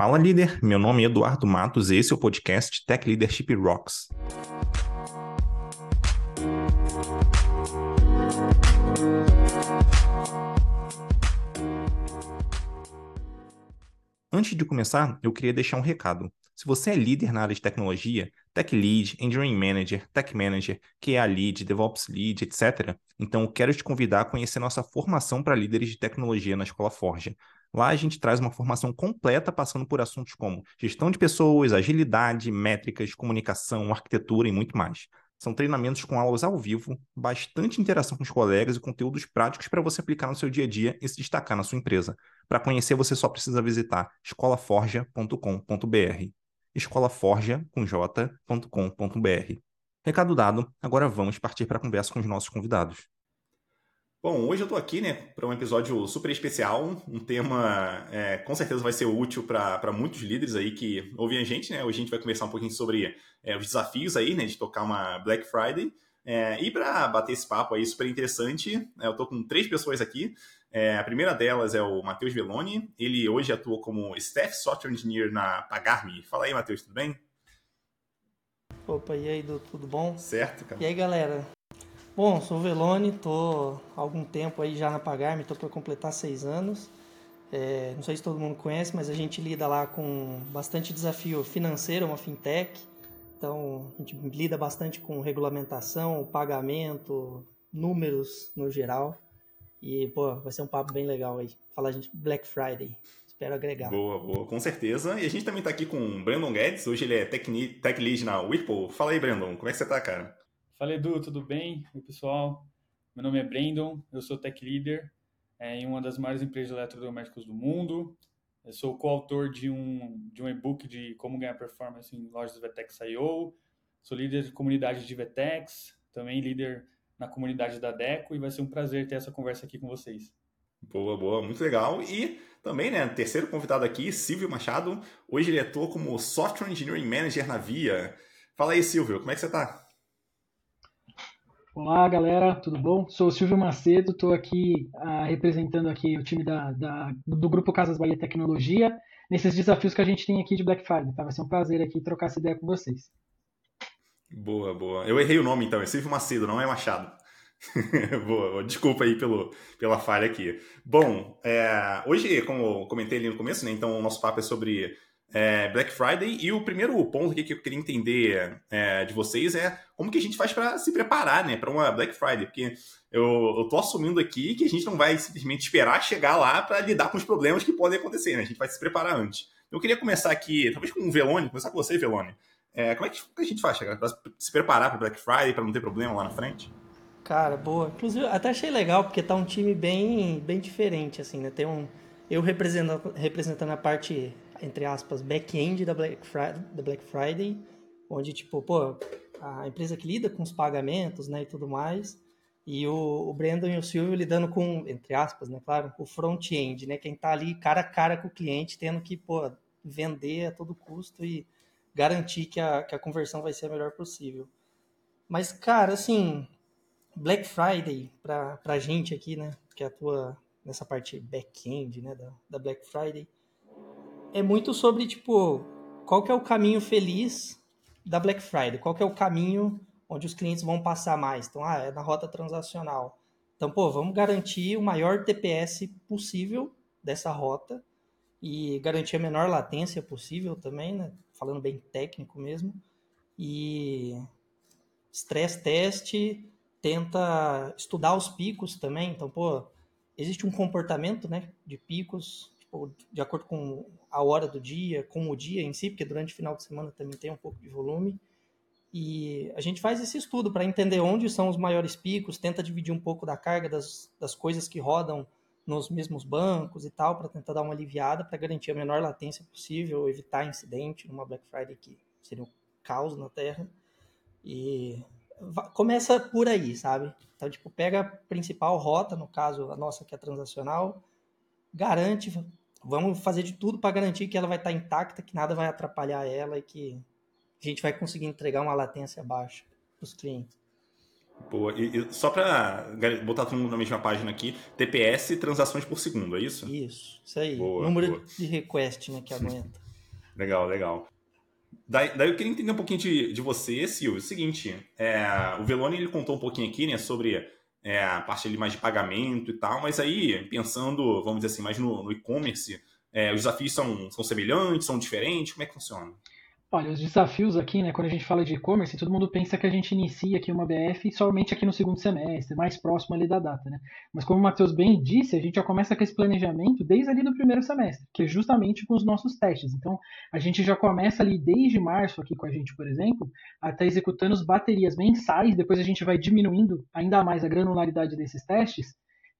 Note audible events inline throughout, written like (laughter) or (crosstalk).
Fala líder, meu nome é Eduardo Matos e esse é o podcast Tech Leadership Rocks. Antes de começar, eu queria deixar um recado. Se você é líder na área de tecnologia, Tech Lead, Engineering Manager, Tech Manager, QA Lead, DevOps Lead, etc., então eu quero te convidar a conhecer nossa formação para líderes de tecnologia na Escola Forja. Lá a gente traz uma formação completa passando por assuntos como gestão de pessoas, agilidade, métricas, comunicação, arquitetura e muito mais. São treinamentos com aulas ao vivo, bastante interação com os colegas e conteúdos práticos para você aplicar no seu dia a dia e se destacar na sua empresa. Para conhecer, você só precisa visitar escolaforja.com.br. escolaforja com j.com.br. Recado dado, agora vamos partir para a conversa com os nossos convidados. Bom, hoje eu estou aqui né, para um episódio super especial, um tema é, com certeza vai ser útil para muitos líderes aí que ouvem a gente. Né? Hoje a gente vai conversar um pouquinho sobre é, os desafios aí né, de tocar uma Black Friday. É, e para bater esse papo aí super interessante, é, eu estou com três pessoas aqui. É, a primeira delas é o Matheus Veloni. Ele hoje atua como Staff Software Engineer na Pagarme. Fala aí, Matheus, tudo bem? Opa, e aí, tudo bom? Certo, cara. E aí, galera? Bom, sou o Velone, tô há algum tempo aí já na Pagarme, tô para completar seis anos. É, não sei se todo mundo conhece, mas a gente lida lá com bastante desafio financeiro, uma fintech. Então, a gente lida bastante com regulamentação, pagamento, números no geral. E, pô, vai ser um papo bem legal aí. Falar de Black Friday. Espero agregar. Boa, boa, com certeza. E a gente também está aqui com o Brandon Guedes. Hoje ele é Tech, tech Lead na Whirlpool. Fala aí, Brandon, como é que você tá, cara? Fala Edu, tudo bem? Oi pessoal, meu nome é Brandon, eu sou Tech Leader é, em uma das maiores empresas de eletrodomésticos do mundo. Eu sou coautor de um, de um e-book de como ganhar performance em lojas VTEX.io. Sou líder de comunidade de VTEX, também líder na comunidade da Deco e vai ser um prazer ter essa conversa aqui com vocês. Boa, boa, muito legal. E também, né, terceiro convidado aqui, Silvio Machado. Hoje ele atua como Software Engineering Manager na Via. Fala aí, Silvio, como é que você está? Olá, galera, tudo bom? Sou o Silvio Macedo, estou aqui uh, representando aqui o time da, da, do Grupo Casas Bahia Tecnologia, nesses desafios que a gente tem aqui de Black Friday. Tá? Vai ser um prazer aqui trocar essa ideia com vocês. Boa, boa. Eu errei o nome então, é Silvio Macedo, não é Machado. (laughs) boa, desculpa aí pelo, pela falha aqui. Bom, é, hoje, como eu comentei ali no começo, né, então o nosso papo é sobre é, Black Friday. E o primeiro ponto que eu queria entender é, de vocês é como que a gente faz para se preparar né, para uma Black Friday. Porque eu, tô assumindo aqui que a gente não vai simplesmente esperar chegar lá para lidar com os problemas que podem acontecer. Né? A gente vai se preparar antes. Eu queria começar aqui, talvez com o Velone, começar com você, Velone. É, como é que a gente faz para se preparar para Black Friday, para não ter problema lá na frente? Cara, boa. Inclusive, até achei legal, porque tá um time bem, bem diferente, assim, né? Tem um. Eu representando, representando a parte entre aspas, back-end da da Black Friday, onde, tipo, pô, a empresa que lida com os pagamentos, né, e tudo mais, e o, o Brandon e o Silvio lidando com, entre aspas, né, claro, o front-end, né, quem tá ali cara a cara com o cliente, tendo que, pô, vender a todo custo e garantir que a, que a conversão vai ser a melhor possível. Mas, cara, assim, Black Friday, pra, pra gente aqui, né, que atua nessa parte back-end, né, da, da Black Friday, é muito sobre, tipo, qual que é o caminho feliz da Black Friday? Qual que é o caminho onde os clientes vão passar mais? Então, ah, é na rota transacional. Então, pô, vamos garantir o maior TPS possível dessa rota e garantir a menor latência possível também, né? Falando bem técnico mesmo. E stress test tenta estudar os picos também. Então, pô, existe um comportamento, né, de picos tipo, de acordo com a hora do dia, com o dia em si, porque durante o final de semana também tem um pouco de volume. E a gente faz esse estudo para entender onde são os maiores picos, tenta dividir um pouco da carga das, das coisas que rodam nos mesmos bancos e tal, para tentar dar uma aliviada, para garantir a menor latência possível, evitar incidente numa Black Friday que seria um caos na Terra. E começa por aí, sabe? Então, tipo, pega a principal rota, no caso a nossa que é transacional, garante vamos fazer de tudo para garantir que ela vai estar tá intacta, que nada vai atrapalhar ela e que a gente vai conseguir entregar uma latência baixa para os clientes. Boa. E, e só para botar todo mundo na mesma página aqui, TPS transações por segundo, é isso? Isso, isso aí. Boa, Número boa. de request né, que aguenta. (laughs) Legal, legal. Daí, daí, eu queria entender um pouquinho de, de você, Silvio. O seguinte, é, o Velone ele contou um pouquinho aqui, né, sobre é, a parte ali mais de pagamento e tal, mas aí, pensando, vamos dizer assim, mais no, no e-commerce, é, os desafios são, são semelhantes, são diferentes? Como é que funciona? Olha, os desafios aqui, né, quando a gente fala de e-commerce, todo mundo pensa que a gente inicia aqui uma BF somente aqui no segundo semestre, mais próximo ali da data, né? Mas como o Matheus bem disse, a gente já começa com esse planejamento desde ali do primeiro semestre, que é justamente com os nossos testes. Então, a gente já começa ali desde março aqui com a gente, por exemplo, até executando as baterias mensais, depois a gente vai diminuindo ainda mais a granularidade desses testes,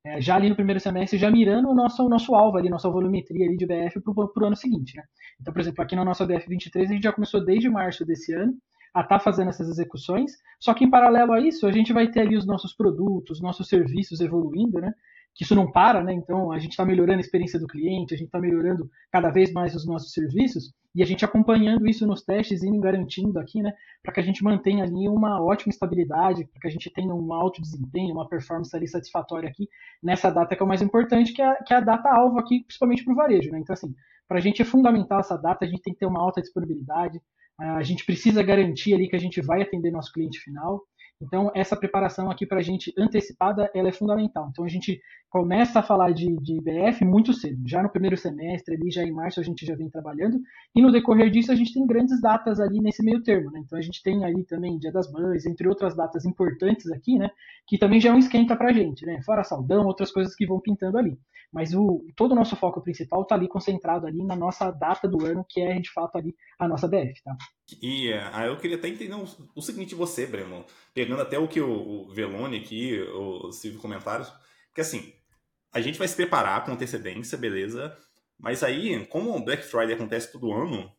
é, já ali no primeiro semestre, já mirando o nosso, o nosso alvo ali, nossa volumetria ali de BF para o ano seguinte. Né? Então, por exemplo, aqui na nossa BF23, a gente já começou desde março desse ano a estar tá fazendo essas execuções, só que em paralelo a isso, a gente vai ter ali os nossos produtos, nossos serviços evoluindo, né? Que isso não para, né? Então a gente está melhorando a experiência do cliente, a gente está melhorando cada vez mais os nossos serviços e a gente acompanhando isso nos testes e garantindo aqui, né? Para que a gente mantenha ali uma ótima estabilidade, para que a gente tenha um alto desempenho, uma performance ali satisfatória aqui nessa data que é o mais importante, que é, que é a data alvo aqui, principalmente para o varejo, né? Então assim, para a gente é fundamental essa data, a gente tem que ter uma alta disponibilidade, a gente precisa garantir ali que a gente vai atender nosso cliente final. Então, essa preparação aqui para a gente antecipada, ela é fundamental. Então, a gente começa a falar de, de IBF muito cedo. Já no primeiro semestre, ali já em março, a gente já vem trabalhando. E no decorrer disso, a gente tem grandes datas ali nesse meio termo. Né? Então, a gente tem ali também Dia das Mães, entre outras datas importantes aqui, né? que também já é um esquenta para a gente. Né? Fora Saldão, outras coisas que vão pintando ali. Mas o, todo o nosso foco principal está ali concentrado ali na nossa data do ano, que é de fato ali a nossa BF. Tá? E uh, eu queria até entender o, seguinte você, Breno, pegando até o que o, o Velone aqui, o Silvio comentários, que assim, a gente vai se preparar com antecedência, beleza, mas aí, como o Black Friday acontece todo ano,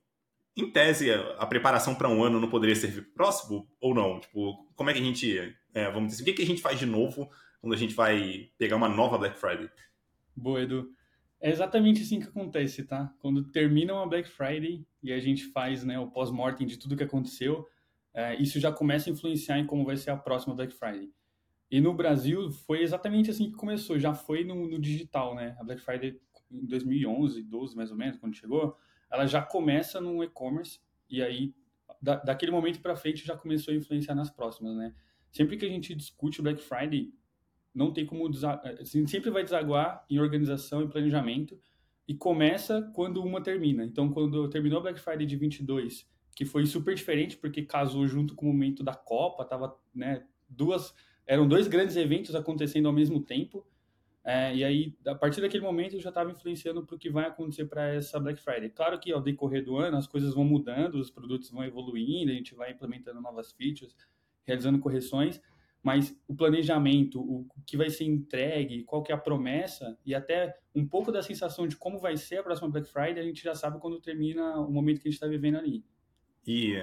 em tese, a, preparação para um ano não poderia servir para o próximo ou não? Tipo, como é que a gente, é, vamos dizer, o que, que a gente faz de novo quando a gente vai pegar uma nova Black Friday? Boa, Edu. É exatamente assim que acontece, tá? Quando termina uma Black Friday e a gente faz né, o pós-mortem de tudo que aconteceu, é, isso já começa a influenciar em como vai ser a próxima Black Friday. E no Brasil foi exatamente assim que começou, já foi no, no digital, né? A Black Friday em 2011, 12 mais ou menos, quando chegou, ela já começa no e-commerce e aí da, daquele momento para frente já começou a influenciar nas próximas, né? Sempre que a gente discute Black Friday, não tem como assim, sempre vai desaguar em organização e planejamento e começa quando uma termina. Então, quando terminou a Black Friday de 22, que foi super diferente porque casou junto com o momento da Copa, tava, né, duas eram dois grandes eventos acontecendo ao mesmo tempo. É, e aí, a partir daquele momento, eu já estava influenciando para o que vai acontecer para essa Black Friday. Claro que ao decorrer do ano, as coisas vão mudando, os produtos vão evoluindo, a gente vai implementando novas features, realizando correções, mas o planejamento, o que vai ser entregue, qual que é a promessa e até um pouco da sensação de como vai ser a próxima Black Friday, a gente já sabe quando termina o momento que a gente está vivendo ali. E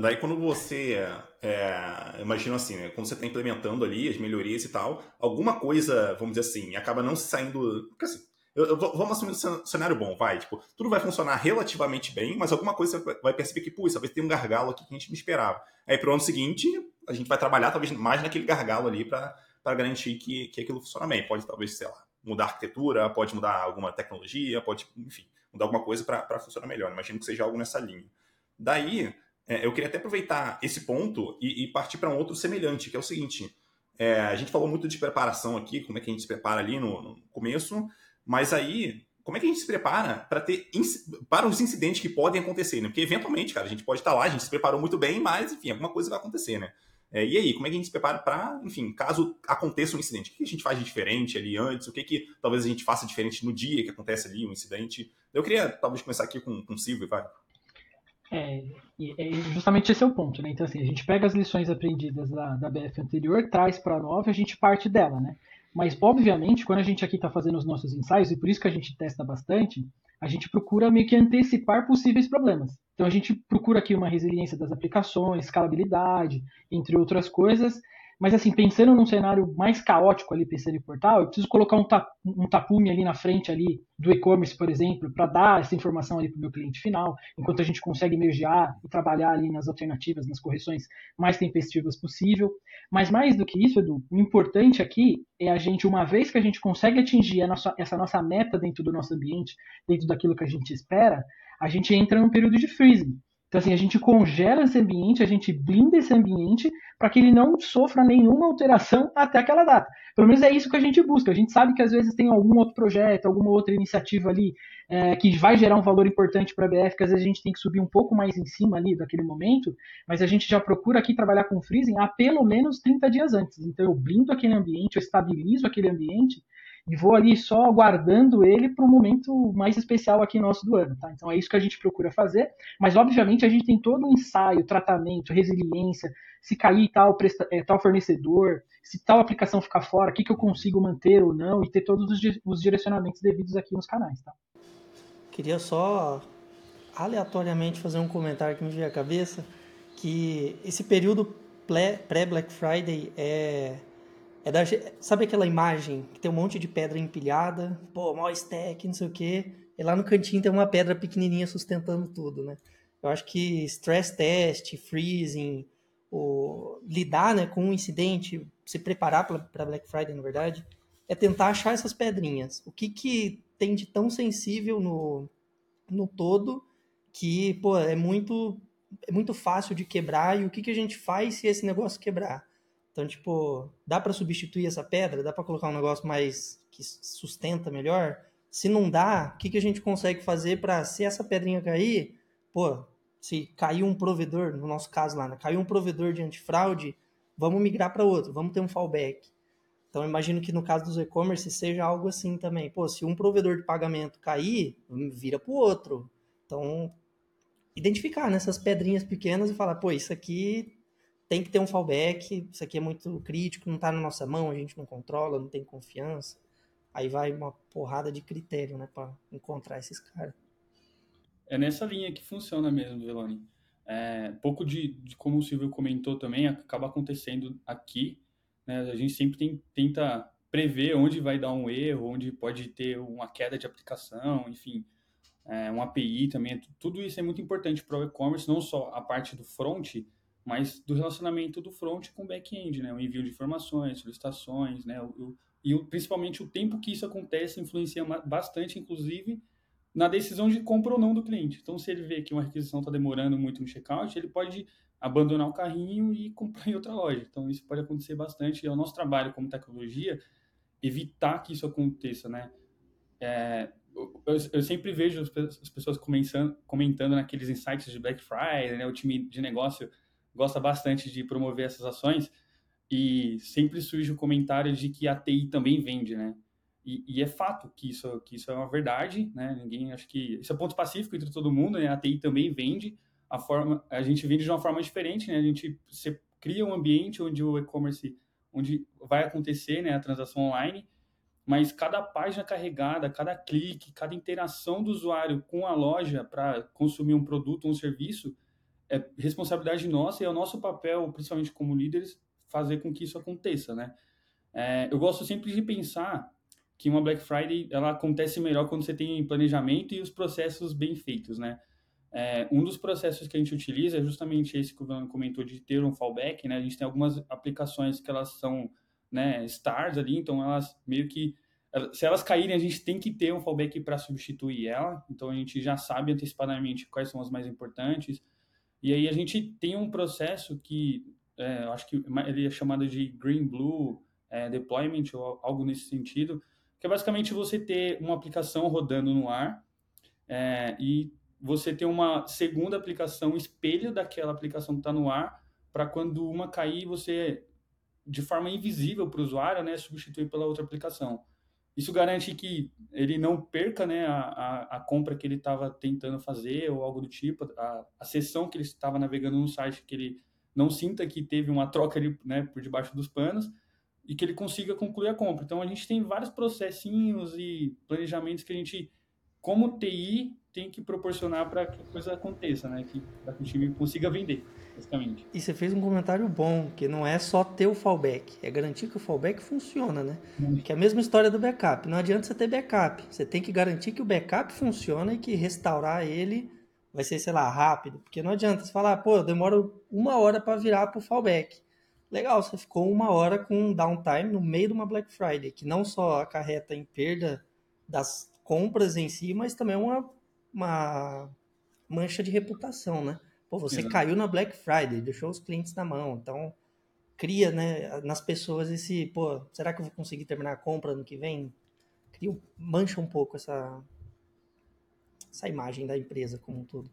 daí quando você, é, imagina assim, né, quando você está implementando ali as melhorias e tal, alguma coisa, vamos dizer assim, acaba não saindo, assim, eu, eu, vamos assumir um cenário bom, vai, tipo, tudo vai funcionar relativamente bem, mas alguma coisa você vai perceber que, pô, talvez tenha um gargalo aqui que a gente não esperava. Aí pro ano seguinte, a gente vai trabalhar talvez mais naquele gargalo ali para garantir que, que aquilo funciona bem. Pode talvez, sei lá, mudar a arquitetura, pode mudar alguma tecnologia, pode, enfim, mudar alguma coisa para funcionar melhor. Imagino que seja algo nessa linha. Daí, é, eu queria até aproveitar esse ponto e, e partir para um outro semelhante, que é o seguinte. É, a gente falou muito de preparação aqui, como é que a gente se prepara ali no, no começo, mas aí, como é que a gente se prepara para ter para os incidentes que podem acontecer, né? Porque eventualmente, cara, a gente pode estar lá, a gente se preparou muito bem, mas enfim, alguma coisa vai acontecer, né? É, e aí, como é que a gente se prepara para, enfim, caso aconteça um incidente? O que a gente faz de diferente ali antes? O que, que talvez a gente faça diferente no dia que acontece ali um incidente? Eu queria talvez começar aqui com, com o Silvio, vai. É, é, justamente esse é o ponto, né? Então, assim, a gente pega as lições aprendidas da, da BF anterior, traz para a nova e a gente parte dela, né? Mas, obviamente, quando a gente aqui está fazendo os nossos ensaios, e por isso que a gente testa bastante, a gente procura meio que antecipar possíveis problemas. Então a gente procura aqui uma resiliência das aplicações, escalabilidade, entre outras coisas, Mas assim, pensando num cenário mais caótico ali, pensando em portal, eu preciso colocar um, um tapume ali na frente ali do e-commerce, por exemplo, para dar essa informação ali para o meu cliente final, enquanto a gente consegue mergear e trabalhar ali nas alternativas, nas correções mais tempestivas possível. Mas mais do que isso, Edu, o importante aqui é a gente, uma vez que a gente consegue atingir nossa, essa nossa meta dentro do nosso ambiente, dentro daquilo que a gente espera, a gente entra num período de freezing. Então, assim, a gente congela esse ambiente, a gente blinda esse ambiente para que ele não sofra nenhuma alteração até aquela data. Pelo menos é isso que a gente busca. A gente sabe que às vezes tem algum outro projeto, alguma outra iniciativa ali é, que vai gerar um valor importante para a BF, que às vezes a gente tem que subir um pouco mais em cima ali daquele momento, mas a gente já procura aqui trabalhar com freezing há pelo menos 30 dias antes. Então, eu blindo aquele ambiente, eu estabilizo aquele ambiente e vou ali só aguardando ele para o momento mais especial aqui nosso do ano. Tá? Então é isso que a gente procura fazer, mas obviamente a gente tem todo um ensaio, tratamento, resiliência, se cair tal, presta, é, tal fornecedor, se tal aplicação ficar fora, o que, que eu consigo manter ou não, e ter todos os, os direcionamentos devidos aqui nos canais. Tá? Queria só aleatoriamente fazer um comentário que me veio à cabeça, que esse período pré-Black Friday é é da, sabe aquela imagem que tem um monte de pedra empilhada? Pô, maior stack, não sei o quê. E lá no cantinho tem uma pedra pequenininha sustentando tudo, né? Eu acho que stress test, freezing, o, lidar né, com um incidente, se preparar para Black Friday, na verdade, é tentar achar essas pedrinhas. O que, que tem de tão sensível no, no todo que, pô, é muito, é muito fácil de quebrar e o que, que a gente faz se esse negócio quebrar? Então, tipo, dá para substituir essa pedra? Dá para colocar um negócio mais que sustenta melhor? Se não dá, o que, que a gente consegue fazer para, se essa pedrinha cair, pô, se caiu um provedor, no nosso caso lá, né? caiu um provedor de antifraude, vamos migrar para outro, vamos ter um fallback. Então, imagino que no caso dos e-commerce seja algo assim também. Pô, se um provedor de pagamento cair, vira para o outro. Então, identificar nessas pedrinhas pequenas e falar, pô, isso aqui tem que ter um fallback, isso aqui é muito crítico, não está na nossa mão, a gente não controla, não tem confiança. Aí vai uma porrada de critério, né, para encontrar esses caras. É nessa linha que funciona mesmo, Veloni. É, pouco de, de, como o Silvio comentou também, acaba acontecendo aqui. Né? A gente sempre tem, tenta prever onde vai dar um erro, onde pode ter uma queda de aplicação, enfim, é, um API também. Tudo isso é muito importante para o e-commerce, não só a parte do front, mas do relacionamento do front com o back-end, né? O envio de informações, solicitações, né? O, o, e o, principalmente o tempo que isso acontece influencia bastante, inclusive, na decisão de compra ou não do cliente. Então, se ele vê que uma requisição está demorando muito no checkout, ele pode abandonar o carrinho e (laughs) comprar em outra loja. Então, isso pode acontecer bastante. E é o nosso trabalho como tecnologia evitar que isso aconteça, né? É, eu, eu, sempre vejo as pessoas comentando, comentando naqueles insights de Black Friday, né? O time de negócio gosta bastante de promover essas ações e sempre surge o comentário de que a TI também vende, né? E, e, é fato que isso, que isso é uma verdade, né? Ninguém acho que isso é ponto pacífico entre todo mundo, né? A TI também vende. A forma, a gente vende de uma forma diferente, né? A gente você cria um ambiente onde o e-commerce, onde vai acontecer, né? A transação online, mas cada página carregada, cada clique, cada interação do usuário com a loja para consumir um produto ou um serviço é responsabilidade nossa e é o nosso papel, principalmente como líderes, fazer com que isso aconteça, né? É, eu gosto sempre de pensar que uma Black Friday ela acontece melhor quando você tem planejamento e os processos bem feitos, né? É, um dos processos que a gente utiliza é justamente esse que o Bruno comentou de ter um fallback, né? A gente tem algumas aplicações que elas são, né, stars ali, então elas meio que se elas caírem, a gente tem que ter um fallback para substituir ela. Então a gente já sabe antecipadamente quais são as mais importantes. E aí a gente tem um processo que é, acho que ele é chamado de Green Blue é, Deployment ou algo nesse sentido, que é basicamente você ter uma aplicação rodando no ar é, e você ter uma segunda aplicação espelho daquela aplicação que está no ar para quando uma cair você de forma invisível para o usuário, né, substituir pela outra aplicação. Isso garante que ele não perca né, a, a, a compra que ele estava tentando fazer ou algo do tipo, a, a sessão que ele estava navegando no site, que ele não sinta que teve uma troca ali, né, por debaixo dos panos e que ele consiga concluir a compra. Então a gente tem vários processinhos e planejamentos que a gente, como TI, tem que proporcionar para que a coisa aconteça, né? Que, para que o time consiga vender, basicamente. E você fez um comentário bom, que não é só ter o fallback, é garantir que o fallback funciona, né? Hum. Que é a mesma história do backup. Não adianta você ter backup. Você tem que garantir que o backup funciona e que restaurar ele vai ser, sei lá, rápido. Porque não adianta você falar, pô, eu demoro uma hora para virar pro fallback. Legal, você ficou uma hora com um downtime no meio de uma Black Friday, que não só acarreta em perda das compras em si, mas também é uma, uma mancha de reputação, né? Pô, você Exato. caiu na Black Friday, deixou os clientes na mão, então cria, né, nas pessoas esse, pô, será que eu vou conseguir terminar a compra no que vem? Cria, mancha um pouco essa essa imagem da empresa como um todo.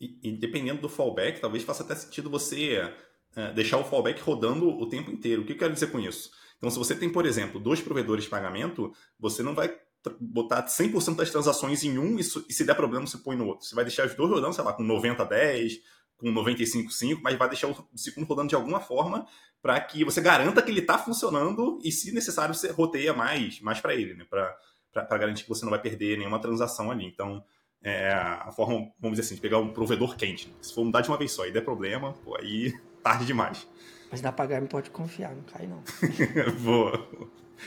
E, e dependendo do fallback, talvez faça até sentido você é, deixar o fallback rodando o tempo inteiro. O que eu quero dizer com isso? Então, se você tem, por exemplo, dois provedores de pagamento, você não vai botar 100% das transações em um e, se der problema você põe no outro. Você vai deixar os dois rodando, sei lá, com 90 10, com 95 5, mas vai deixar o segundo rodando de alguma forma para que você garanta que ele está funcionando e, se necessário, você roteia mais, mais para ele, né? Para garantir que você não vai perder nenhuma transação ali. Então, é a forma, vamos dizer assim, de pegar um provedor quente. Se for mudar de uma vez só e der problema, pô, aí (laughs) tarde demais. Mas dá pagar, não pode confiar, não cai não. (laughs) Boa.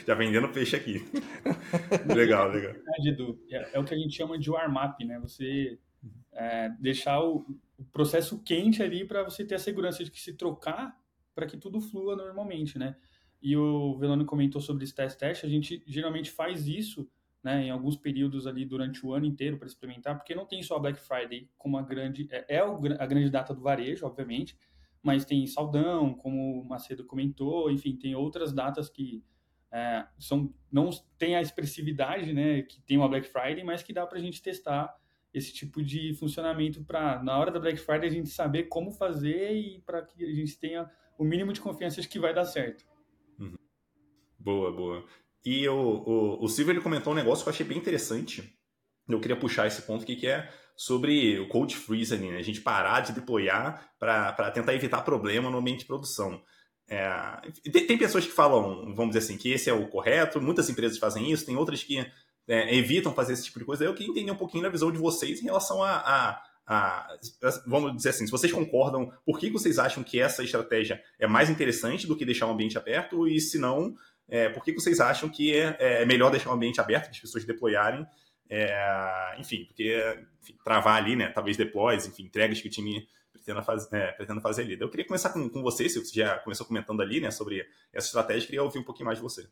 Já vendendo peixe aqui. (laughs) legal, legal. É, é, o que a gente chama de warm-up, né? Você é, deixar o, o, processo quente ali para você ter a segurança de que se trocar, para que tudo flua normalmente, né? E o Velano comentou sobre esse test teste, a gente geralmente faz isso né, em alguns períodos ali durante o ano inteiro para experimentar, porque não tem só a Black Friday como a grande é, é a grande data do varejo, obviamente, mas tem Saldão, como o Macedo comentou, enfim, tem outras datas que é, são, não tem a expressividade né, que tem uma Black Friday, mas que dá para a gente testar esse tipo de funcionamento para, na hora da Black Friday, a gente saber como fazer e para que a gente tenha o mínimo de confiança de que vai dar certo. Uhum. Boa, boa. E o, o, o Silvio ele comentou um negócio que eu achei bem interessante. Eu queria puxar esse ponto aqui, que é sobre o code freeze né? A gente parar de deployar para tentar evitar problema no ambiente de produção. É, tem, tem, pessoas que falam, vamos dizer assim, que esse é o correto, muitas empresas fazem isso, tem outras que é, evitam fazer esse tipo de coisa. Eu queria entender um pouquinho da visão de vocês em relação a, a, a, vamos dizer assim, se vocês concordam, por que vocês acham que essa estratégia é mais interessante do que deixar o ambiente aberto e se não, é, por que vocês acham que é, é melhor deixar o ambiente aberto, que as pessoas deployarem, é, enfim, porque enfim, travar ali, né, talvez deploys, enfim, entregas que o time pretenda, faz, é, pretenda fazer ali. Eu queria começar com, com você, se você já começou comentando ali, né, sobre essa estratégia, queria ouvir um pouquinho mais de você.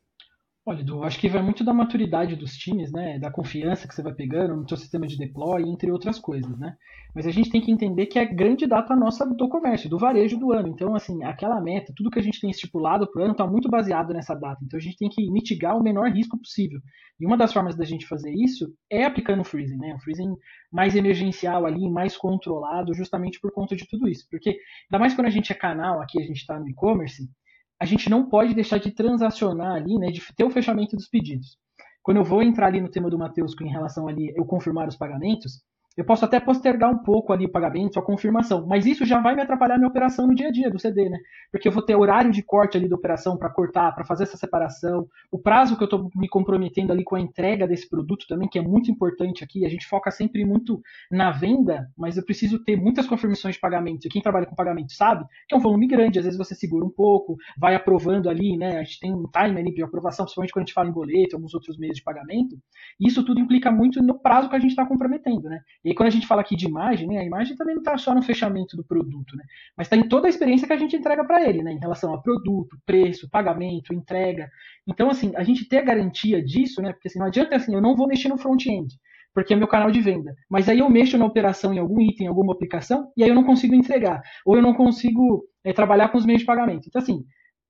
Olha, Edu, acho que vai muito da maturidade dos times, né? Da confiança que você vai pegando no seu sistema de deploy, entre outras coisas, né? Mas a gente tem que entender que é grande data nossa do comércio, do varejo do ano. Então, assim, aquela meta, tudo que a gente tem estipulado para o ano está muito baseado nessa data. Então, a gente tem que mitigar o menor risco possível. E uma das formas da gente fazer isso é aplicando o freezing, né? O freezing mais emergencial ali, mais controlado, justamente por conta de tudo isso. Porque, ainda mais quando a gente é canal, aqui a gente está no e-commerce, a gente não pode deixar de transacionar ali, né, de ter o fechamento dos pedidos. Quando eu vou entrar ali no tema do Matheus em relação ali eu confirmar os pagamentos, eu posso até postergar um pouco ali o pagamento, a confirmação, mas isso já vai me atrapalhar minha operação no dia a dia do CD, né? Porque eu vou ter horário de corte ali da operação para cortar, para fazer essa separação, o prazo que eu estou me comprometendo ali com a entrega desse produto também, que é muito importante aqui. A gente foca sempre muito na venda, mas eu preciso ter muitas confirmações de pagamento. E quem trabalha com pagamento sabe que é um volume grande, às vezes você segura um pouco, vai aprovando ali, né? A gente tem um time ali de aprovação, principalmente quando a gente fala em boleto, alguns outros meios de pagamento. E isso tudo implica muito no prazo que a gente está comprometendo, né? E quando a gente fala aqui de imagem, né, a imagem também não está só no fechamento do produto, né, mas está em toda a experiência que a gente entrega para ele, né, em relação a produto, preço, pagamento, entrega. Então, assim, a gente ter a garantia disso, né, porque assim, não adianta assim, eu não vou mexer no front-end, porque é meu canal de venda. Mas aí eu mexo na operação em algum item, em alguma aplicação, e aí eu não consigo entregar. Ou eu não consigo é, trabalhar com os meios de pagamento. Então, assim,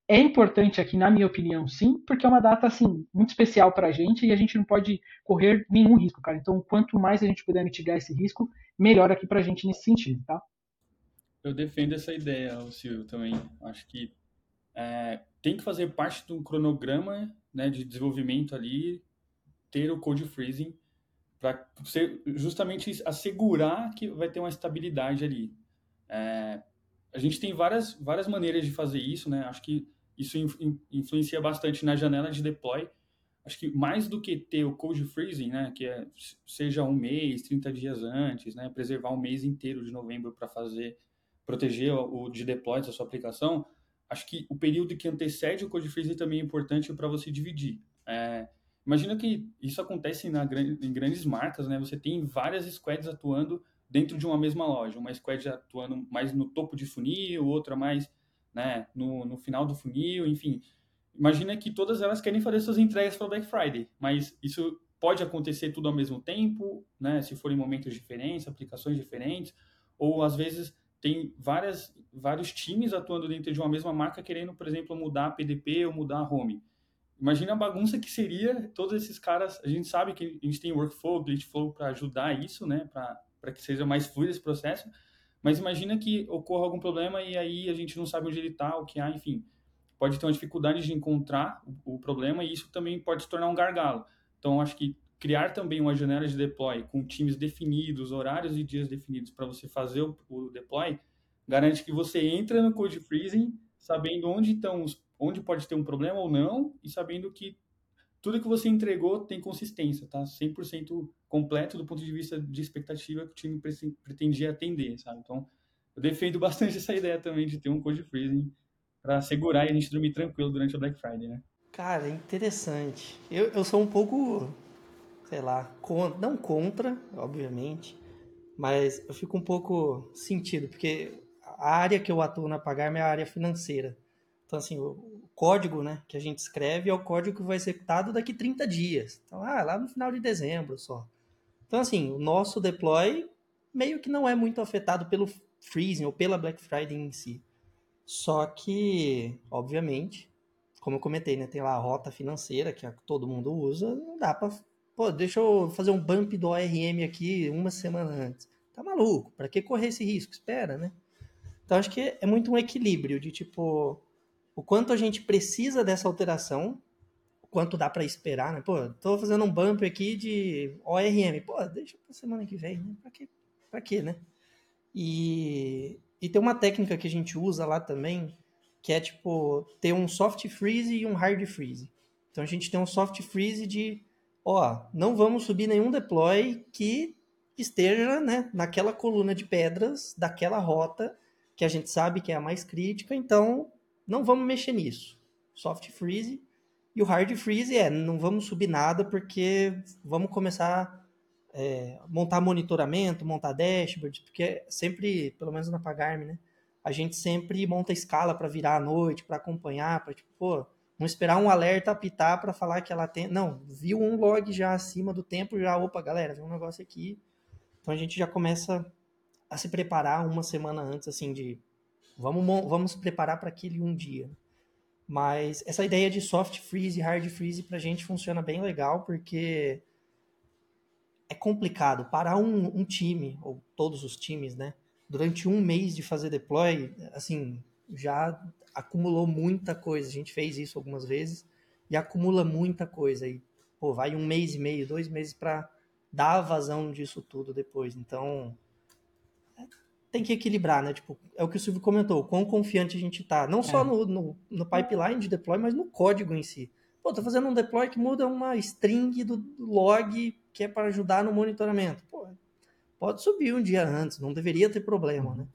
é importante aqui, na minha opinião, sim, porque é uma data assim muito especial para a gente e a gente não pode correr nenhum risco, cara. Então, quanto mais a gente puder mitigar esse risco, melhor aqui para a gente nesse sentido, tá? Eu defendo essa ideia, Silvio, também. Acho que é, tem que fazer parte de um cronograma né, de desenvolvimento ali, ter o code freezing para justamente assegurar que vai ter uma estabilidade ali. É, a gente tem várias, várias maneiras de fazer isso, né? Acho que isso influencia bastante na janela de deploy, acho que mais do que ter o code freezing, né, que é, seja um mês, 30 dias antes, né, preservar um mês inteiro de novembro para fazer, proteger o, de deploy da sua aplicação, acho que o período que antecede o code freezing também é importante para você dividir. É, imagina que isso acontece na, em grandes marcas, né, você tem várias squads atuando dentro de uma mesma loja, uma squad atuando mais no topo de funil, outra mais né, no, no final do funil, enfim, imagina que todas elas querem fazer suas entregas para Black Friday, mas isso pode acontecer tudo ao mesmo tempo, né? Se forem momentos diferentes, aplicações diferentes, ou às vezes tem várias, vários times atuando dentro de uma mesma marca querendo, por exemplo, mudar a PDP ou mudar a home. Imagina a bagunça que seria todos esses caras. A gente sabe que a gente tem workflow, glitchflow para ajudar isso, né? Para que seja mais fluido esse processo. Mas imagina que ocorra algum problema e aí a gente não sabe onde ele está, o que há, enfim pode ter uma dificuldade de encontrar o, problema e isso também pode se tornar um gargalo. Então, acho que criar também uma janela de deploy com times definidos, horários e dias definidos para você fazer o, deploy, garante que você entra no code freezing sabendo onde estão onde pode ter um problema ou não e sabendo que tudo que você entregou tem consistência, tá? 100% completo do ponto de vista de expectativa que o time pretendia atender, sabe? Então, eu defendo bastante (laughs) essa ideia também de ter um code freezing para segurar e a gente dormir tranquilo durante o Black Friday, né? Cara, interessante. Eu, eu sou um pouco, sei lá, con não contra, obviamente, mas eu fico um pouco sentido, porque a área que eu atuo na Pagarme é a área financeira. Então, assim, o código né, que a gente escreve é o código que vai ser executado daqui 30 dias. Então, ah, lá no final de dezembro só. Então, assim, o nosso deploy meio que não é muito afetado pelo freezing ou pela Black Friday em si. Só que, obviamente, como eu comentei, né, tem lá a rota financeira que todo mundo usa, não dá para, pô, deixa eu fazer um bump do ORM aqui uma semana antes. Tá maluco? Para que correr esse risco? Espera, né? Então acho que é muito um equilíbrio de tipo o quanto a gente precisa dessa alteração, o quanto dá para esperar, né? Pô, tô fazendo um bump aqui de ORM. Pô, deixa pra semana que vem, né? Pra quê? Pra quê, né? E e tem uma técnica que a gente usa lá também, que é tipo ter um soft freeze e um hard freeze. Então a gente tem um soft freeze de, ó, não vamos subir nenhum deploy que esteja, né, naquela coluna de pedras daquela rota que a gente sabe que é a mais crítica, então não vamos mexer nisso. Soft freeze e o hard freeze é, não vamos subir nada porque vamos começar é, montar monitoramento, montar dashboard, porque sempre, pelo menos na Pagarme, né? A gente sempre monta escala para virar à noite, para acompanhar, para tipo, pô, não esperar um alerta apitar para falar que ela tem. Não, viu um log já acima do tempo, já, opa, galera, tem um negócio aqui. Então a gente já começa a se preparar uma semana antes, assim, de vamos, vamos preparar para aquele um dia. Mas essa ideia de soft freeze e hard freeze para a gente funciona bem legal, porque é complicado. Parar um, um, time, ou todos os times, né? Durante um mês de fazer deploy, assim, já acumulou muita coisa. A gente fez isso algumas vezes e acumula muita coisa. E, pô, vai um mês e meio, dois meses para dar a vazão disso tudo depois. Então, tem que equilibrar, né? Tipo, é o que o Silvio comentou, quão confiante a gente tá. Não só é. no, no, no, pipeline de deploy, mas no código em si. Pô, tô fazendo um deploy que muda uma string do log que é para ajudar no monitoramento. Pô, pode subir um dia antes, não deveria ter problema, né?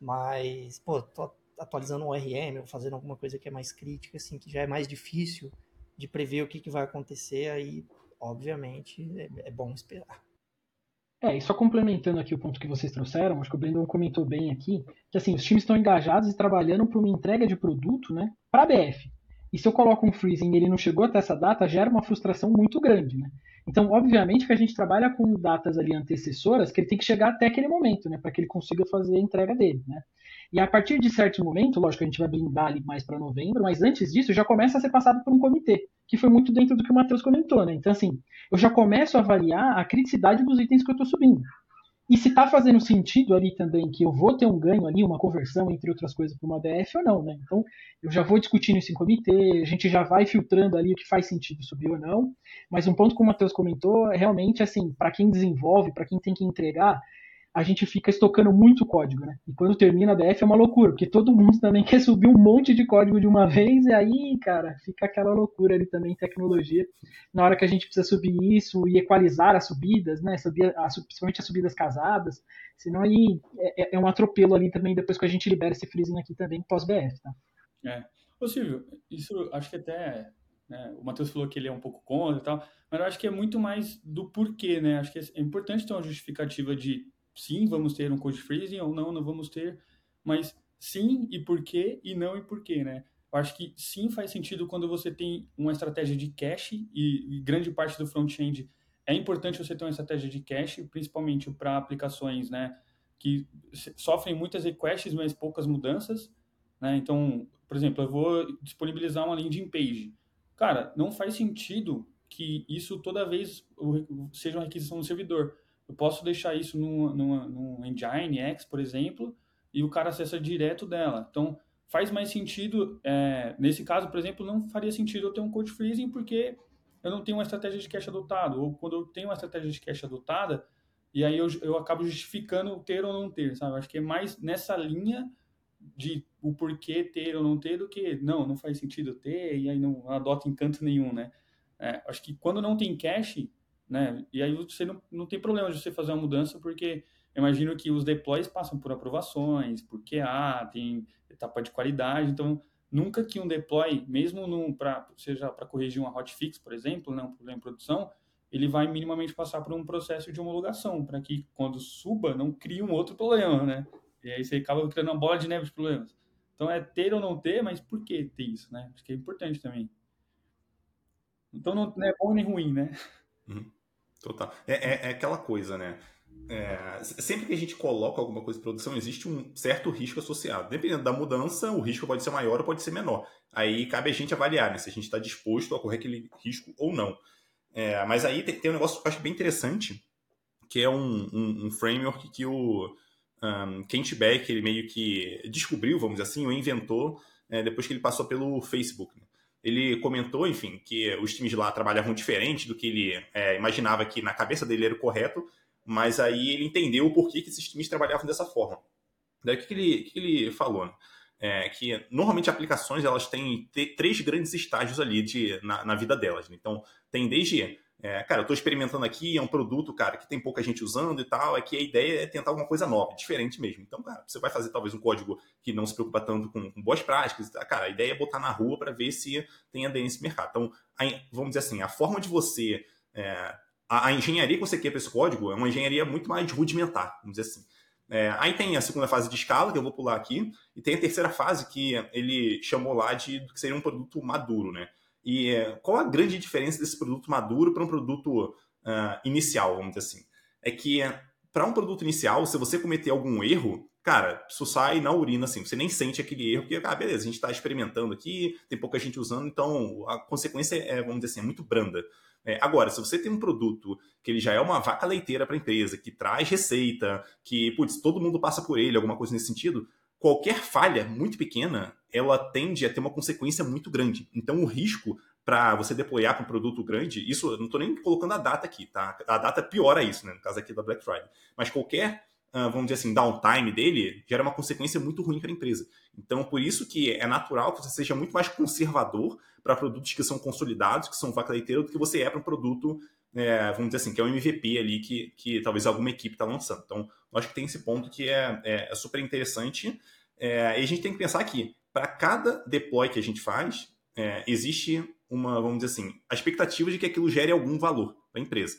Mas, pô, tô atualizando um ORM ou fazendo alguma coisa que é mais crítica, assim, que já é mais difícil de prever o que, que vai acontecer, aí, obviamente, é, é bom esperar. É, e só complementando aqui o ponto que vocês trouxeram, acho que o Brandon comentou bem aqui, que assim, os times estão engajados e trabalhando para uma entrega de produto, né, para a BF. E se eu coloco um freezing e ele não chegou até essa data, gera uma frustração muito grande, né? Então, obviamente que a gente trabalha com datas ali antecessoras que ele tem que chegar até aquele momento, né, para que ele consiga fazer a entrega dele, né? E a partir de certo momento, lógico a gente vai blindar ali mais para novembro, mas antes disso já começa a ser passado por um comitê, que foi muito dentro do que o Matheus comentou, né? Então, assim, eu já começo a avaliar a criticidade dos itens que eu estou subindo. E se está fazendo sentido ali também que eu vou ter um ganho ali, uma conversão, entre outras coisas, para uma BF ou não, né? Então, eu já vou discutindo isso em comitê, a gente já vai filtrando ali o que faz sentido subir ou não. Mas um ponto que o Matheus comentou é realmente, assim, para quem desenvolve, para quem tem que entregar, a gente fica estocando muito código, né? E quando termina a BF é uma loucura, porque todo mundo também (laughs) quer subir um monte de código de uma vez, e aí, cara, fica aquela loucura ali também em tecnologia. Na hora que a gente precisa subir isso e equalizar as subidas, né? Subir, principalmente as subidas casadas, senão aí é, é, é, um atropelo ali também depois que a gente libera esse freezing aqui também pós-BF, tá? É. Ô Silvio, isso acho que até né, o Matheus falou que ele é um pouco contra e tal, mas eu acho que é muito mais do porquê, né? Acho que é importante ter uma justificativa de sim, vamos ter um code freezing ou não, não vamos ter, mas sim e por quê e não e por quê, né? Eu acho que sim faz sentido quando você tem uma estratégia de cache e, e grande parte do front-end é importante você ter uma estratégia de cache, principalmente para aplicações, né, que sofrem muitas requests, mas poucas mudanças, né? Então, por exemplo, eu vou disponibilizar uma landing page. Cara, não faz sentido que isso toda vez seja uma requisição do servidor. Eu posso deixar isso num, num, num Engine X, por exemplo, e o cara acessa direto dela. Então, faz mais sentido, é, nesse caso, por exemplo, não faria sentido eu ter um code freezing porque eu não tenho uma estratégia de cache adotado. Ou quando eu tenho uma estratégia de cache adotada, e aí eu, eu acabo justificando ter ou não ter, sabe? Acho que é mais nessa linha de o porquê ter ou não ter do que não, não faz sentido ter e aí não adota encanto nenhum, né? É, acho que quando não tem cache, né? E aí você não, não tem problema de você fazer uma mudança, porque imagino que os deploys passam por aprovações, por QA, tem etapa de qualidade, então nunca que um deploy, mesmo pra, seja para corrigir uma hotfix, por exemplo, né, um problema em produção, ele vai minimamente passar por um processo de homologação, para que quando suba não crie um outro problema, né? E aí você acaba criando uma bola de neve de problemas. Então é ter ou não ter, mas por que ter isso, né? Acho que é importante também. Então não, não é bom nem ruim, né? Uhum. Total. É, é, é, aquela coisa, né? É, sempre que a gente coloca alguma coisa em produção, existe um certo risco associado. Dependendo da mudança, o risco pode ser maior ou pode ser menor. Aí cabe a gente avaliar né, se a gente está disposto a correr aquele risco ou não. É, mas aí tem, tem, um negócio que eu acho bem interessante, que é um, um, um framework que o um, Kent Beck ele meio que descobriu, vamos dizer assim, ou inventou é, depois que ele passou pelo Facebook. Né? Ele comentou, enfim, que os times lá trabalhavam diferente do que ele é, imaginava que na cabeça dele era o correto, mas aí ele entendeu o porquê que esses times trabalhavam dessa forma. Daí o que, que, ele, que ele falou? Né? É, que normalmente aplicações elas têm três grandes estágios ali de, na, na vida delas. Né? Então, tem desde é, cara, eu estou experimentando aqui, é um produto, cara, que tem pouca gente usando e tal, é que a ideia é tentar alguma coisa nova, diferente mesmo. Então, cara, você vai fazer talvez um código que não se preocupa tanto com, com boas práticas, tá? cara, a ideia é botar na rua para ver se tem aderência no mercado. Então, vamos dizer assim, a forma de você... É, a, a, engenharia que você quer para esse código é uma engenharia muito mais rudimentar, vamos dizer assim. É, aí tem a segunda fase de escala, que eu vou pular aqui, e tem a terceira fase que ele chamou lá de que seria um produto maduro, né? E é, qual a grande diferença desse produto maduro para um produto uh, inicial, vamos dizer assim? É que para um produto inicial, se você cometer algum erro, cara, isso sai na urina, assim, você nem sente aquele erro, porque, ah, beleza, a gente está experimentando aqui, tem pouca gente usando, então a consequência é, vamos dizer assim, é muito branda. É, agora, se você tem um produto que ele já é uma vaca leiteira para a empresa, que traz receita, que, putz, todo mundo passa por ele, alguma coisa nesse sentido, qualquer falha muito pequena, ela tende a ter uma consequência muito grande. Então, o risco para você deployar para um produto grande, isso eu não estou nem colocando a data aqui, tá? A data piora isso, né? No caso aqui da Black Friday. Mas qualquer, uh, vamos dizer assim, downtime dele gera uma consequência muito ruim para a empresa. Então, por isso que é natural que você seja muito mais conservador para produtos que são consolidados, que são vaca leiteira, do que você é para um produto, é, vamos dizer assim, que é um MVP ali que, que talvez alguma equipe está lançando. Então, acho que tem esse ponto que é, é, é super interessante. É, e a gente tem que pensar que, para cada deploy que a gente faz, é, existe uma, vamos dizer assim, a expectativa de que aquilo gere algum valor para a empresa.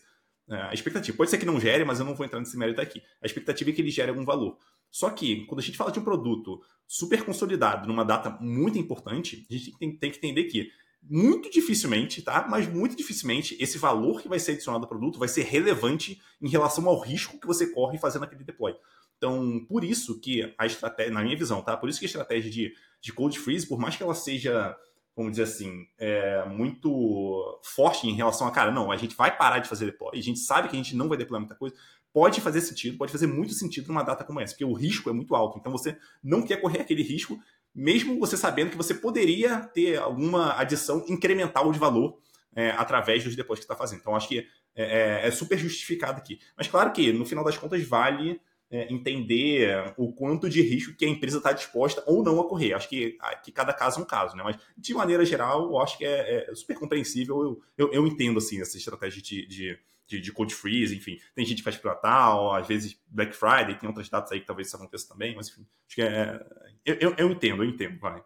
É, a expectativa. Pode ser que não gere, mas eu não vou entrar nesse mérito aqui. A expectativa é que ele gere algum valor. Só que, quando a gente fala de um produto super consolidado numa data muito importante, a gente tem, tem que entender que muito dificilmente, tá? Mas muito dificilmente esse valor que vai ser adicionado ao produto vai ser relevante em relação ao risco que você corre fazendo aquele deploy. Então, por isso que a estratégia, na minha visão, tá? Por isso que a estratégia de, de cold freeze, por mais que ela seja, vamos dizer assim, é, muito forte em relação a, cara, não, a gente vai parar de fazer deploy, a gente sabe que a gente não vai deployar muita coisa, pode fazer sentido, pode fazer muito sentido numa data como essa, porque o risco é muito alto. Então, você não quer correr aquele risco, mesmo você sabendo que você poderia ter alguma adição incremental de valor é, através dos depósitos que está fazendo. Então, acho que é, é, é, super justificado aqui. Mas, claro que, no final das contas, vale é, entender o quanto de risco que a empresa está disposta ou não a correr. Acho que, que cada caso é um caso, né? Mas, de maneira geral, eu acho que é, é super compreensível. Eu, eu, eu, entendo, assim, essa estratégia de, de, de, de code freeze, enfim. Tem gente que faz para Natal, às vezes Black Friday, tem outras datas aí que talvez isso aconteça também, mas, enfim. Acho que é... Eu, eu, eu entendo, eu entendo, vai.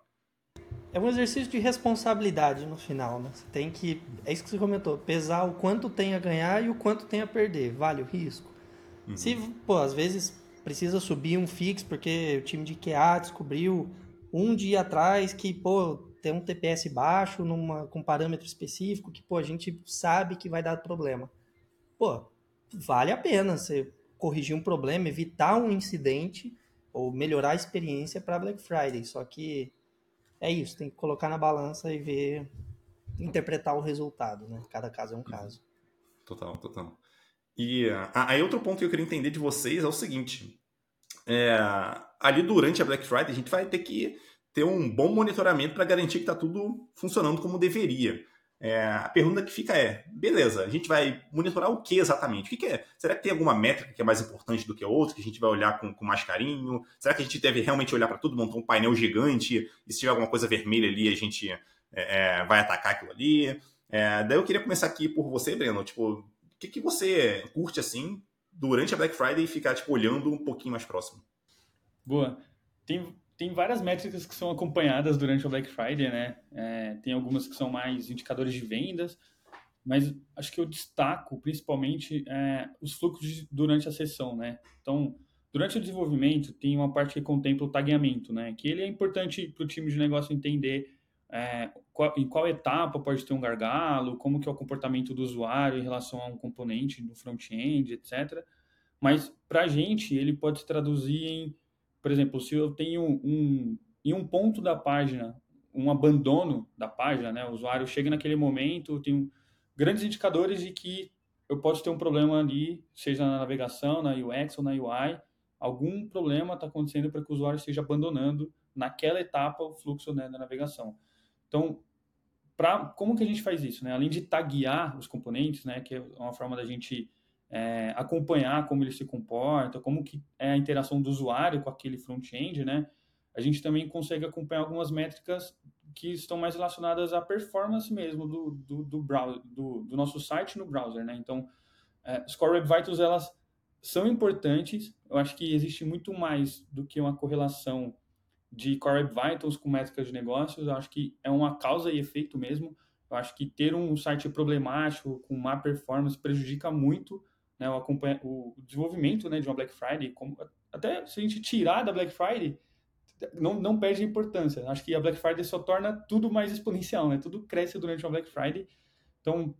É um exercício de responsabilidade no final, né? Você tem que, é isso que você comentou, pesar o quanto tem a ganhar e o quanto tem a perder. Vale o risco? Uhum. Se, pô, às vezes precisa subir um fix porque o time de QA descobriu um dia atrás que, pô, tem um TPS baixo numa, com parâmetro específico que, pô, a gente sabe que vai dar problema. Pô, vale a pena você corrigir um problema, evitar um incidente ou melhorar a experiência para Black Friday. Só que é isso, tem que colocar na balança e ver, interpretar o resultado, né? Cada caso é um caso. Total, total. E aí outro ponto que eu queria entender de vocês é o seguinte, é, ali durante a Black Friday a gente vai ter que ter um bom monitoramento para garantir que está tudo funcionando como deveria. É, a pergunta que fica é: beleza, a gente vai monitorar o que exatamente? O que, que, é? Será que tem alguma métrica que é mais importante do que a outra, que a gente vai olhar com, com mais carinho? Será que a gente deve realmente olhar para tudo, montar um painel gigante e se tiver alguma coisa vermelha ali, a gente é, é, vai atacar aquilo ali? É, daí eu queria começar aqui por você, Breno. Tipo, o que, que você curte assim durante a Black Friday e ficar tipo, olhando um pouquinho mais próximo? Boa. Tem tem várias métricas que são acompanhadas durante o Black Friday, né? É, tem algumas que são mais indicadores de vendas, mas acho que eu destaco principalmente é, os fluxos durante a sessão, né? Então, durante o desenvolvimento, tem uma parte que contempla o tagueamento, né? Que ele é importante para o time de negócio entender é, qual, em qual etapa pode ter um gargalo, como que é o comportamento do usuário em relação a um componente do front-end, etc. Mas, para a gente, ele pode se traduzir em por exemplo, se eu tenho um, em um ponto da página, um abandono da página, né? O usuário chega naquele momento, tem grandes indicadores de que eu posso ter um problema ali, seja na navegação, na UX ou na UI, algum problema está acontecendo para que o usuário esteja abandonando naquela etapa o fluxo né, da navegação. Então, pra, como que a gente faz isso? Né? Além de taguear os componentes, né, que é uma forma da gente é, acompanhar como ele se comporta, como que é a interação do usuário com aquele front-end, né? A gente também consegue acompanhar algumas métricas que estão mais relacionadas à performance mesmo do, do, do, browser, do, do nosso site no browser, né? Então, é, as Core Web Vitals, elas são importantes. Eu acho que existe muito mais do que uma correlação de Core Web Vitals com métricas de negócios. Eu acho que é uma causa e efeito mesmo. Eu acho que ter um site problemático, com má performance, prejudica muito né, o, o desenvolvimento né, de uma Black Friday, como, até se a gente tirar da Black Friday, não, não perde importância. Acho que a Black Friday só torna tudo mais exponencial, né? Tudo cresce durante uma Black Friday. Então,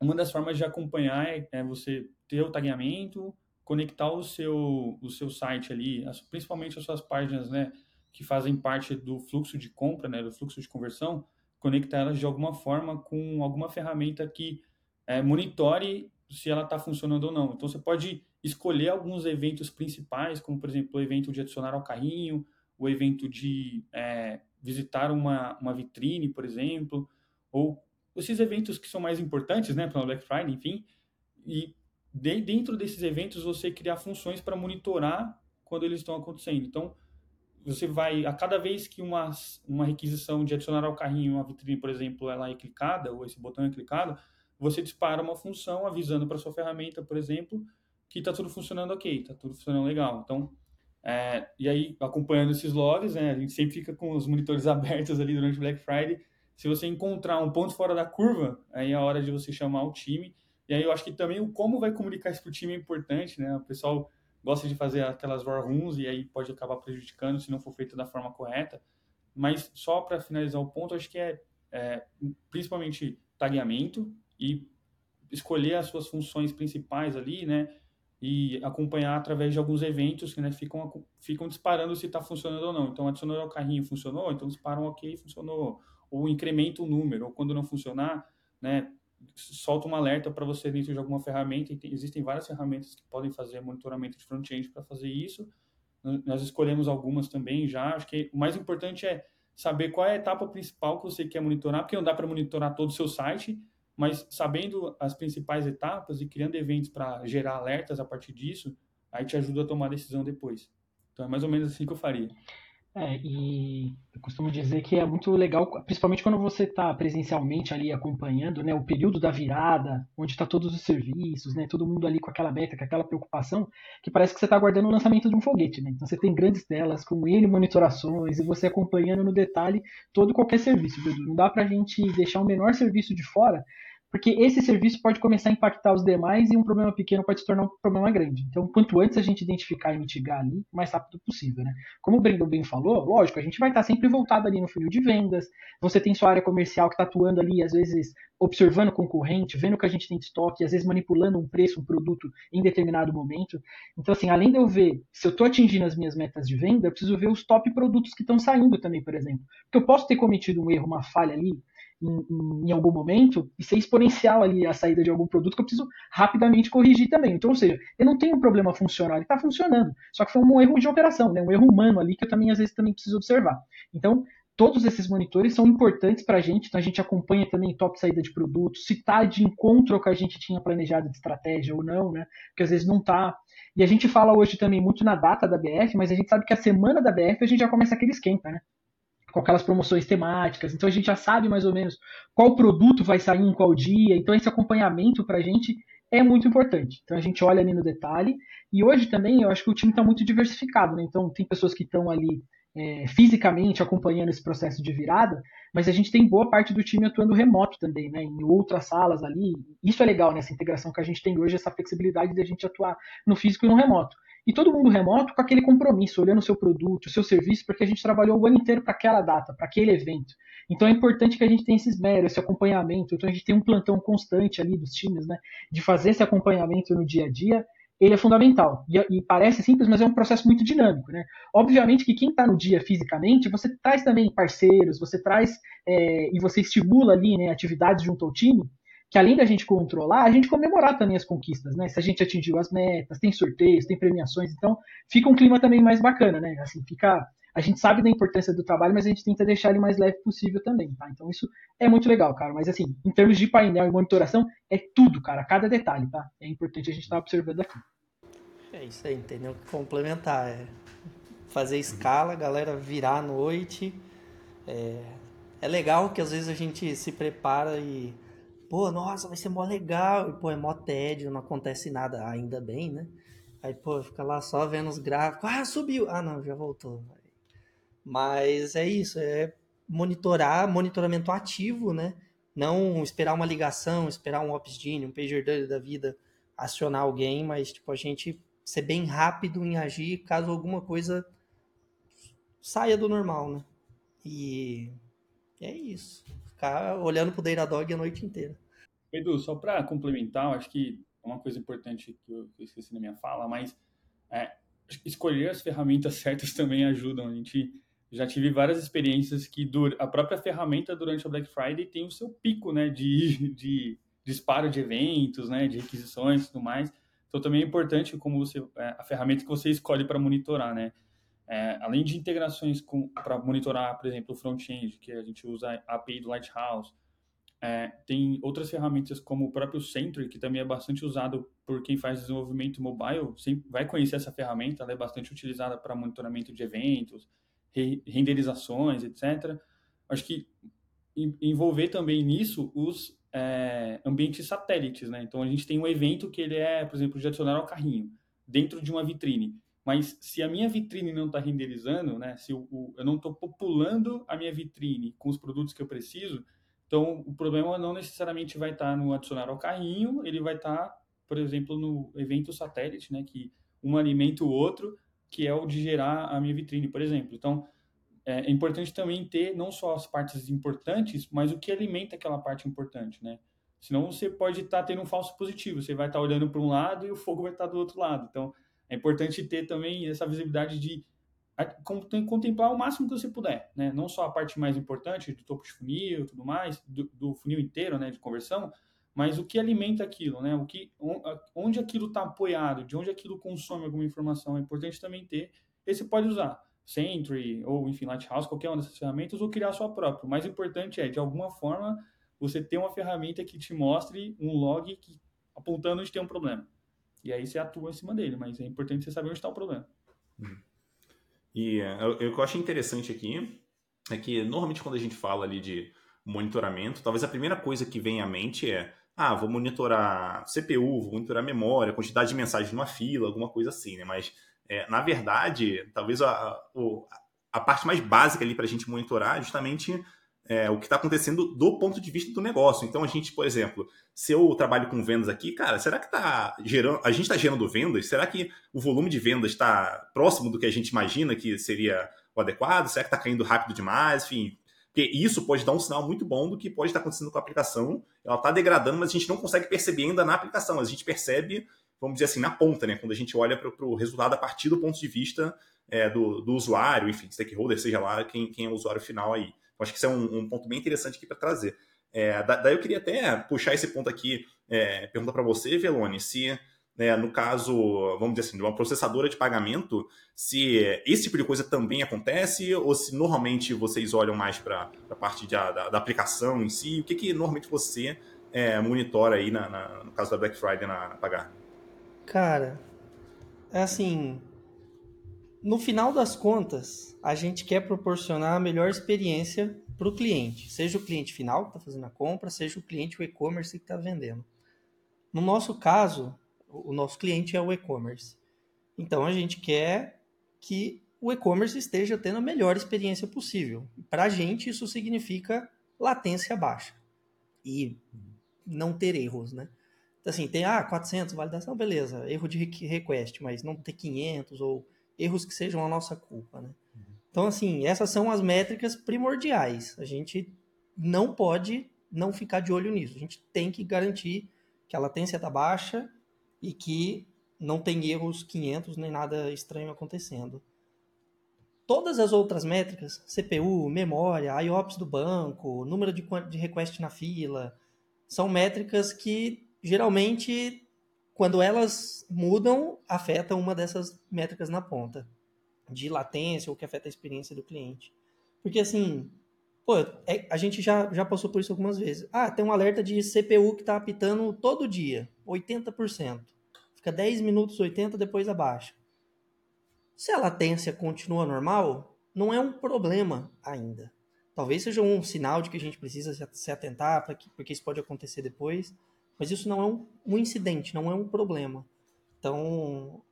uma das formas de acompanhar é, é você ter o tagueamento, conectar o seu, o seu site ali, as, principalmente as suas páginas, né, que fazem parte do fluxo de compra, né, do fluxo de conversão, conectar elas de alguma forma com alguma ferramenta que é, monitore se ela está funcionando ou não. Então você pode escolher alguns eventos principais, como por exemplo o evento de adicionar ao carrinho, o evento de é, visitar uma, uma vitrine, por exemplo, ou esses eventos que são mais importantes, né, para o Black Friday, enfim, e de, dentro desses eventos você criar funções para monitorar quando eles estão acontecendo. Então, você vai, a cada vez que uma, uma requisição de adicionar ao carrinho uma vitrine, por exemplo, ela é clicada, ou esse botão é clicado, você dispara uma função avisando para sua ferramenta, por exemplo, que está tudo funcionando ok, está tudo funcionando legal. Então, é, e aí, acompanhando esses logs, né, a gente sempre fica com os monitores (laughs) abertos ali durante o Black Friday. Se você encontrar um ponto fora da curva, aí é a hora de você chamar o time. E aí eu acho que também o como vai comunicar isso para o time é importante, né? O pessoal gosta de fazer aquelas war rooms e aí pode acabar prejudicando se não for feito da forma correta. Mas só para finalizar o ponto, acho que é, é principalmente tagueamento, e escolher as suas funções principais ali, né? E acompanhar através de alguns eventos que né, ficam, ficam disparando se está funcionando ou não. Então, adicionou ao carrinho, funcionou? Então, disparam ok, funcionou. Ou incrementa o número. Ou quando não funcionar, né, solta um alerta para você dentro de alguma ferramenta. Tem, existem várias ferramentas que podem fazer monitoramento de front-end para fazer isso. Nós escolhemos algumas também já. Acho que o mais importante é saber qual é a etapa principal que você quer monitorar, porque não dá para monitorar todo o seu site mas sabendo as principais etapas e criando eventos para gerar alertas a partir disso, aí te ajuda a tomar decisão depois. Então é mais ou menos assim que eu faria. É, e eu costumo dizer que é muito legal, principalmente quando você está presencialmente ali acompanhando né, o período da virada, onde está todos os serviços, né, todo mundo ali com aquela beta, com aquela preocupação, que parece que você está aguardando o lançamento de um foguete. Né? Então você tem grandes telas com N monitorações e você acompanhando no detalhe todo qualquer serviço. Não dá para a gente deixar o menor serviço de fora, porque esse serviço pode começar a impactar os demais e um problema pequeno pode se tornar um problema grande. Então, quanto antes a gente identificar e mitigar ali, o mais rápido possível, né? Como o Brandon bem falou, lógico, a gente vai estar sempre voltado ali no funil de vendas, você tem sua área comercial que está atuando ali, às vezes observando o concorrente, vendo o que a gente tem de estoque, às vezes manipulando um preço, um produto em determinado momento. Então, assim, além de eu ver se eu estou atingindo as minhas metas de venda, eu preciso ver os top produtos que estão saindo também, por exemplo. Porque eu posso ter cometido um erro, uma falha ali, em, em, algum momento e ser exponencial ali a saída de algum produto que eu preciso rapidamente corrigir também. Então, ou seja, eu não tenho um problema funcional, ele está funcionando. Só que foi um erro de operação, né? um erro humano ali que eu também às vezes também preciso observar. Então, todos esses monitores são importantes para a gente, então a gente acompanha também top saída de produto, se está de encontro ao que a gente tinha planejado de estratégia ou não, né? Porque às vezes não está. E a gente fala hoje também muito na data da BF, mas a gente sabe que a semana da BF a gente já começa aquele esquenta, né? Com aquelas promoções temáticas. Então a gente já sabe mais ou menos qual produto vai sair em qual dia. Então esse acompanhamento para a gente é muito importante. Então a gente olha ali no detalhe. E hoje também eu acho que o time está muito diversificado. Né? Então tem pessoas que estão ali é, fisicamente acompanhando esse processo de virada, mas a gente tem boa parte do time atuando remoto também, né, em outras salas ali. Isso é legal nessa integração que a gente tem hoje, essa flexibilidade de a gente atuar no físico e no remoto. E todo mundo remoto com aquele compromisso, olhando o seu produto, o seu serviço, porque a gente trabalhou o ano inteiro para aquela data, para aquele evento. Então é importante que a gente tenha esse esmero, esse acompanhamento. Então a gente tem um plantão constante ali dos times, né? De fazer esse acompanhamento no dia a dia. Ele é fundamental. E, e parece simples, mas é um processo muito dinâmico, né? Obviamente que quem está no dia fisicamente, você traz também parceiros, você traz é, e você estimula ali né, atividades junto ao time que além da gente controlar, a gente comemorar também as conquistas, né? Se a gente atingiu as metas, tem sorteios, tem premiações, então fica um clima também mais bacana, né? Assim, fica a gente sabe da importância do trabalho, mas a gente tenta deixar ele mais leve possível também, tá? Então isso é muito legal, cara. Mas assim, em termos de painel e monitoração, é tudo, cara, cada detalhe, tá? É importante a gente estar tá observando aqui. É isso aí, entendeu? Complementar, é fazer escala, a galera virar à noite. É, é legal que às vezes a gente se prepara e pô, nossa, vai ser mó legal. E, pô, é mó tédio, não acontece nada, ainda bem, né? Aí, pô, fica lá só vendo os gráficos. Ah, subiu. Ah, não, já voltou. Mas é isso, é monitorar, monitoramento ativo, né? Não esperar uma ligação, esperar um OpsGene, um PagerDuty da vida acionar alguém, mas, tipo, a gente ser bem rápido em agir caso alguma coisa saia do normal, né? E é isso. Ficar olhando pro Datadog a noite inteira. Edu, só para complementar, acho que é uma coisa importante que eu, esqueci na minha fala, mas é, escolher as ferramentas (laughs) certas também ajudam. A gente já tive várias experiências que a própria ferramenta durante a Black Friday tem o seu pico, né, de, (laughs) de disparo de eventos, né, de requisições e tudo mais. Então também é importante como você é, a ferramenta que você escolhe para monitorar, né. É, além de integrações para monitorar, por exemplo, o front-end, que a gente usa a API do Lighthouse, é, tem outras ferramentas como o próprio Sentry, que também é bastante usado por quem faz desenvolvimento mobile, vai conhecer essa ferramenta, ela é bastante utilizada para monitoramento de eventos, re renderizações, etc. Acho que envolver também nisso os é, ambientes satélites, né? Então a gente tem um evento que ele é, por exemplo, de adicionar ao carrinho dentro de uma vitrine. Mas se a minha vitrine não está renderizando, né? Se o, eu não estou populando a minha vitrine com os produtos que eu preciso, então, o problema não necessariamente vai estar no adicionar ao carrinho, ele vai estar, por exemplo, no evento satélite, né, que um alimenta o outro, que é o de gerar a minha vitrine, por exemplo. Então, é importante também ter não só as partes importantes, mas o que alimenta aquela parte importante, né? Senão você pode estar tendo um falso positivo, você vai estar olhando para um lado e o fogo vai estar do outro lado. Então, é importante ter também essa visibilidade de contemplar o máximo que você puder, né? Não só a parte mais importante do topo de funil e tudo mais, do, do, funil inteiro, né, de conversão, mas o que alimenta aquilo, né? O que, onde aquilo está apoiado, de onde aquilo consome alguma informação, é importante também ter. Esse pode usar Sentry ou, enfim, Lighthouse, qualquer uma dessas ferramentas, ou criar a sua própria. O mais importante é, de alguma forma, você ter uma ferramenta que te mostre um log que, apontando onde tem um problema. e aí você atua em cima dele, mas é importante você saber onde está o problema. Uhum. E uh, o que eu acho interessante aqui é que normalmente quando a gente fala ali de monitoramento, talvez a primeira coisa que vem à mente é ah, vou monitorar CPU, vou monitorar memória, quantidade de mensagens numa fila, alguma coisa assim, né? Mas, é, na verdade, talvez a, a, a parte mais básica ali para a gente monitorar é justamente é, o que está acontecendo do ponto de vista do negócio. Então, a gente, por exemplo, se eu trabalho com vendas aqui, cara, será que está gerando. A gente está gerando vendas? Será que o volume de vendas está próximo do que a gente imagina que seria o adequado? Será que está caindo rápido demais? Enfim, porque isso pode dar um sinal muito bom do que pode estar acontecendo com a aplicação. Ela está degradando, mas a gente não consegue perceber ainda na aplicação. A gente percebe, vamos dizer assim, na ponta, né? Quando a gente olha para o resultado a partir do ponto de vista é, do, do, usuário, enfim, stakeholder, seja lá quem, quem é o usuário final aí. Acho que isso é um, um ponto bem interessante aqui para trazer. É, daí eu queria até puxar esse ponto aqui, é, perguntar para você, Velone, se né, no caso, vamos dizer assim, de uma processadora de pagamento, se esse tipo de coisa também acontece ou se normalmente vocês olham mais para a parte de, da, da, aplicação em si, o que, que normalmente você é, monitora aí na, na, no caso da Black Friday na, na Pagar? Cara, é assim, no final das contas, a gente quer proporcionar a melhor experiência para o cliente, seja o cliente final que está fazendo a compra, seja o cliente o e-commerce que está vendendo. No nosso caso, o nosso cliente é o e-commerce. Então a gente quer que o e-commerce esteja tendo a melhor experiência possível. Para a gente isso significa latência baixa e não ter erros, né? Então, assim, tem ah, 400 validação, beleza, erro de request, mas não ter 500 ou erros que sejam a nossa culpa, né? Então, assim, essas são as métricas primordiais. A gente não pode não ficar de olho nisso. A gente tem que garantir que a latência está baixa e que não tem erros 500 nem nada estranho acontecendo. Todas as outras métricas, CPU, memória, IOPS do banco, número de, de request na fila, são métricas que geralmente, quando elas mudam, afetam uma dessas métricas na ponta, de latência ou que afeta a experiência do cliente. Porque assim, pô, é, a gente já, já passou por isso algumas vezes. Ah, tem um alerta de CPU que está apitando todo dia, 80% fica 10 minutos 80, depois abaixa. Se a latência continua normal, não é um problema ainda. Talvez seja um sinal de que a gente precisa se atentar, que, porque isso pode acontecer depois, mas isso não é um, um incidente, não é um problema. Então,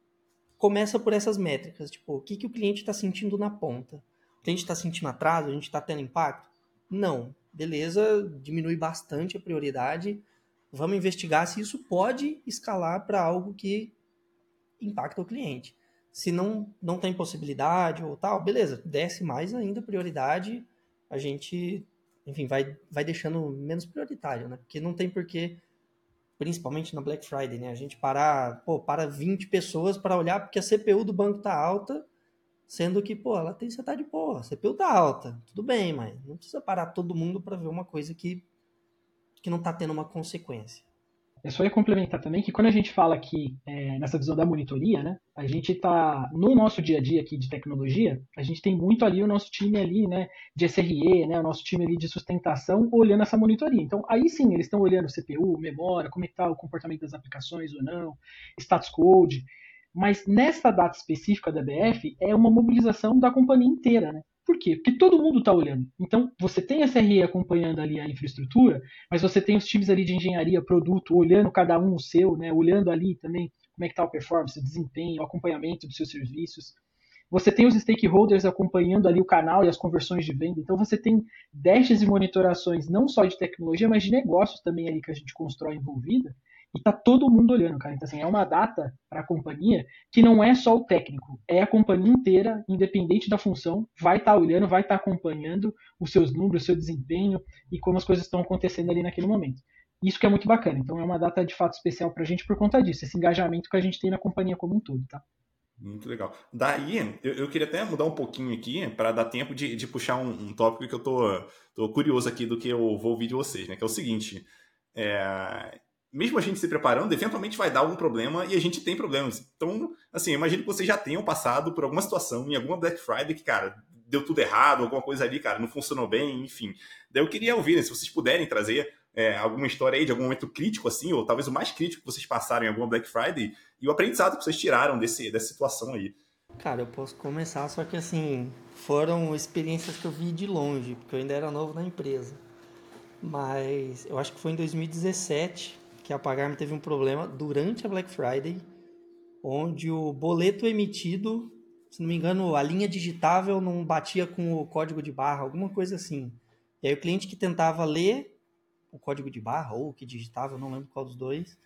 começa por essas métricas, tipo, o que, que o cliente está sentindo na ponta? O cliente está sentindo atraso? A gente está tendo impacto? Não. Beleza, diminui bastante a prioridade, Vamos investigar se isso pode escalar para algo que impacta o cliente. Se não, não tem possibilidade ou tal, beleza, desce mais ainda a prioridade, a gente, enfim, vai, vai deixando menos prioritário, né? Porque não tem porquê, principalmente na Black Friday, né? A gente parar, pô, para 20 pessoas para olhar porque a CPU do banco tá alta, sendo que, pô, a latência tá de boa, a CPU tá alta, tudo bem, mas não precisa parar todo mundo para ver uma coisa que que não está tendo uma consequência. Eu só ia complementar também que quando a gente fala aqui é, nessa visão da monitoria, né, a gente está no nosso dia a dia aqui de tecnologia, a gente tem muito ali o nosso time ali, né, de SRE, né, o nosso time ali de sustentação olhando essa monitoria. Então aí sim eles estão olhando CPU, memória, como é está o comportamento das aplicações ou não, status code. Mas nessa data específica da BF é uma mobilização da companhia inteira, né? Por quê? Porque todo mundo está olhando. Então, você tem a SRE acompanhando ali a infraestrutura, mas você tem os times ali de engenharia, produto, olhando cada um o seu, né? olhando ali também como é que está o performance, o desempenho, o acompanhamento dos seus serviços. Você tem os stakeholders acompanhando ali o canal e as conversões de venda. Então, você tem dashes e monitorações não só de tecnologia, mas de negócios também ali que a gente constrói envolvida, e tá todo mundo olhando, cara. Então, assim, é uma data para a companhia que não é só o técnico, é a companhia inteira, independente da função, vai estar tá olhando, vai estar tá acompanhando os seus números, o seu desempenho e como as coisas estão acontecendo ali naquele momento. Isso que é muito bacana. Então, é uma data de fato especial para a gente por conta disso, esse engajamento que a gente tem na companhia como um todo, tá? Muito legal. Daí, eu, eu queria até mudar um pouquinho aqui para dar tempo de, de puxar um, um, tópico que eu tô, tô curioso aqui do que eu vou ouvir de vocês, né? Que é o seguinte. É, mesmo a gente se preparando, eventualmente vai dar algum problema e a gente tem problemas. Então, assim, imagino que vocês já tenham passado por alguma situação em alguma Black Friday que, cara, deu tudo errado, alguma coisa ali, cara, não funcionou bem, enfim. Daí eu queria ouvir, né, se vocês puderem trazer é, alguma história aí de algum momento crítico, assim, ou talvez o mais crítico que vocês passaram em alguma Black Friday, e o aprendizado que vocês tiraram desse, dessa situação aí. Cara, eu posso começar, só que assim, foram experiências que eu vi de longe, porque eu ainda era novo na empresa. Mas eu acho que foi em 2017 que a Pagarme teve um problema durante a Black Friday, onde o boleto emitido, se não me engano, a linha digitável não batia com o código de barra, alguma coisa assim. E aí o cliente que tentava ler o código de barra ou que digitava, não lembro qual dos dois,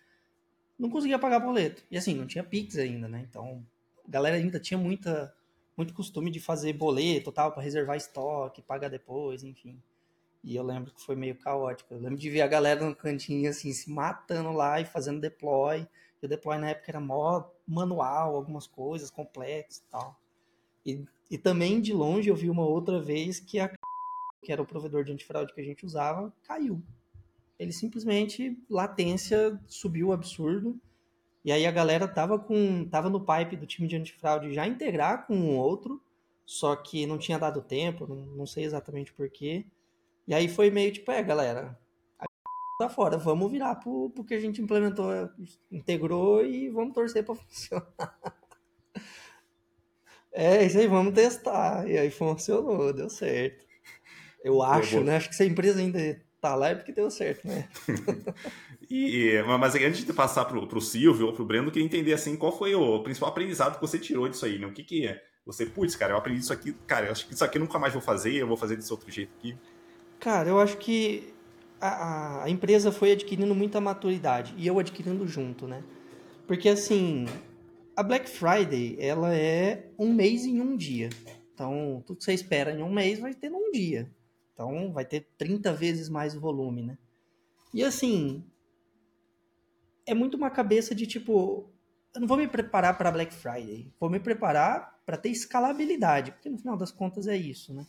não conseguia pagar boleto. E assim, não tinha Pix ainda, né? Então, a galera ainda tinha muita muito costume de fazer boleto, tal, para reservar estoque, pagar depois, enfim. E eu lembro que foi meio caótico. Eu lembro de ver a galera no cantinho, assim, se matando lá e fazendo deploy. E o deploy na época era mó manual, algumas coisas complexas e tal. E, e também de longe eu vi uma outra vez que a que era o provedor de antifraude que a gente usava, caiu. Ele simplesmente, latência subiu absurdo. E aí a galera tava com tava no pipe do time de antifraude já integrar com o outro, só que não tinha dado tempo, não, não sei exatamente porquê. E aí foi meio tipo, é, galera, a (laughs) tá fora, vamos virar pro, pro que a gente implementou, integrou e vamos torcer para (laughs) funcionar. É, isso aí, vamos testar. E aí funcionou, deu certo. Eu acho, né? Acho que se a empresa ainda tá lá é porque deu certo, né? (laughs) e, mas antes de passar pro, pro Silvio ou pro Breno, eu queria entender assim, qual foi o principal aprendizado que você tirou disso aí, né? O que que é? Você, putz, cara, eu aprendi isso aqui, cara, eu acho que isso aqui eu nunca mais vou fazer, eu vou fazer desse outro jeito aqui. Cara, eu acho que a, a empresa foi adquirindo muita maturidade e eu adquirindo junto, né? Porque assim, a Black Friday, ela é um mês em um dia. Então, tudo que você espera em um mês vai ter num dia. Então, vai ter 30 vezes mais volume, né? E assim, é muito uma cabeça de tipo, eu não vou me preparar para Black Friday, vou me preparar para ter escalabilidade, porque no final das contas é isso, né?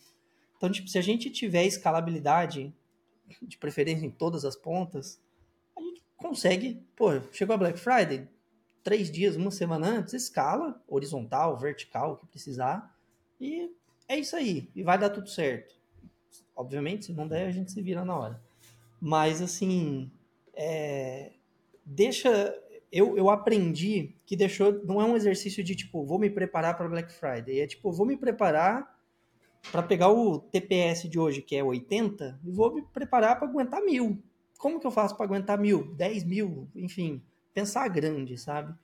Então, tipo, se a gente tiver escalabilidade, de preferência em todas as pontas, a gente consegue, pô, chegou a Black Friday, três dias, uma semana antes, escala, horizontal, vertical, o que precisar, e é isso aí, e vai dar tudo certo. Obviamente, se não der, a gente se vira na hora. Mas, assim, é, deixa. Eu, eu aprendi que deixou. Não é um exercício de tipo, vou me preparar para Black Friday. É tipo, vou me preparar para pegar o TPS de hoje, que é 80, e vou me preparar para aguentar mil. Como que eu faço para aguentar mil, 10 mil, enfim, pensar grande, sabe?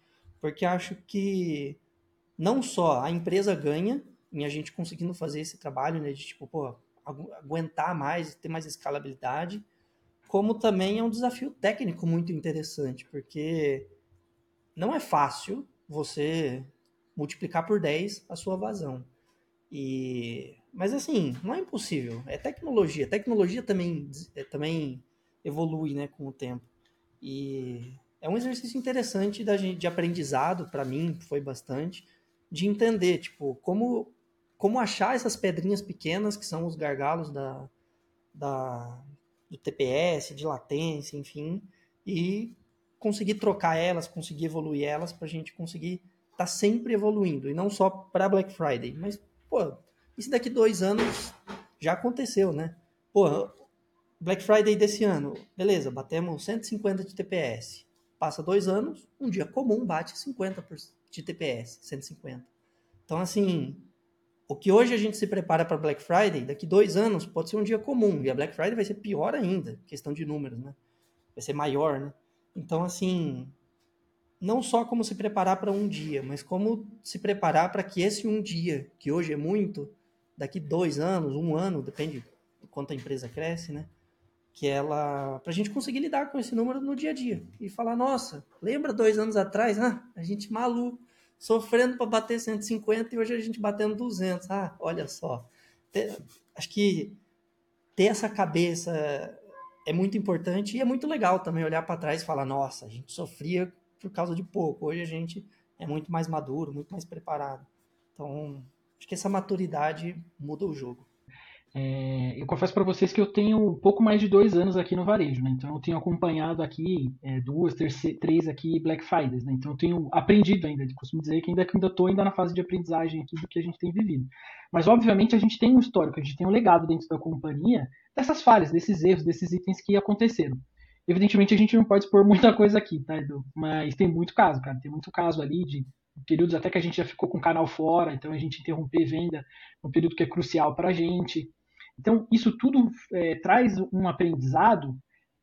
Porque acho que não só a empresa ganha em a gente conseguindo fazer esse trabalho, né, de tipo, pô, aguentar mais, ter mais escalabilidade, como também é um desafio técnico muito interessante, porque não é fácil você multiplicar por 10 a sua vazão. E mas assim, não é impossível. É tecnologia. Tecnologia também, é, também evolui né, com o tempo. E é um exercício interessante da gente, de aprendizado, para mim, foi bastante, de entender, tipo, como, como achar essas pedrinhas pequenas, que são os gargalos da, da, do TPS, de latência, enfim, e conseguir trocar elas, conseguir evoluir elas, para a gente conseguir estar tá sempre evoluindo. E não só para Black Friday, mas, pô, isso daqui dois anos já aconteceu, né? Pô, Black Friday desse ano, beleza, batemos 150 de TPS. Passa dois anos, um dia comum bate 50 de TPS, 150. Então, assim, o que hoje a gente se prepara para Black Friday, daqui dois anos pode ser um dia comum. E a Black Friday vai ser pior ainda, questão de números, né? Vai ser maior, né? Então, assim, não só como se preparar para um dia, mas como se preparar para que esse um dia, que hoje é muito, daqui dois anos, um ano, depende do quanto a empresa cresce, né? Que ela, para a gente conseguir lidar com esse número no dia a dia e falar, nossa, lembra dois anos atrás, ah, a gente maluco, sofrendo para bater 150 e hoje a gente batendo 200, ah, olha só. Acho que ter essa cabeça é muito importante e é muito legal também olhar para trás e falar, nossa, a gente sofria por causa de pouco, hoje a gente é muito mais maduro, muito mais preparado. Então, Acho que essa maturidade muda o jogo. É, eu confesso para vocês que eu tenho um pouco mais de dois anos aqui no varejo, né? Então eu tenho acompanhado aqui é, duas, três aqui Black Fridays, né? Então eu tenho aprendido ainda, costumo dizer que ainda ainda estou ainda na fase de aprendizagem aqui do que a gente tem vivido. Mas obviamente a gente tem um histórico, a gente tem um legado dentro da companhia dessas falhas, desses erros, desses itens que aconteceram. Evidentemente a gente não pode expor muita coisa aqui, tá, Edu? Mas tem muito caso, cara. Tem muito caso ali de períodos até que a gente já ficou com o canal fora, então a gente interromper venda, um período que é crucial para a gente. Então, isso tudo é, traz um aprendizado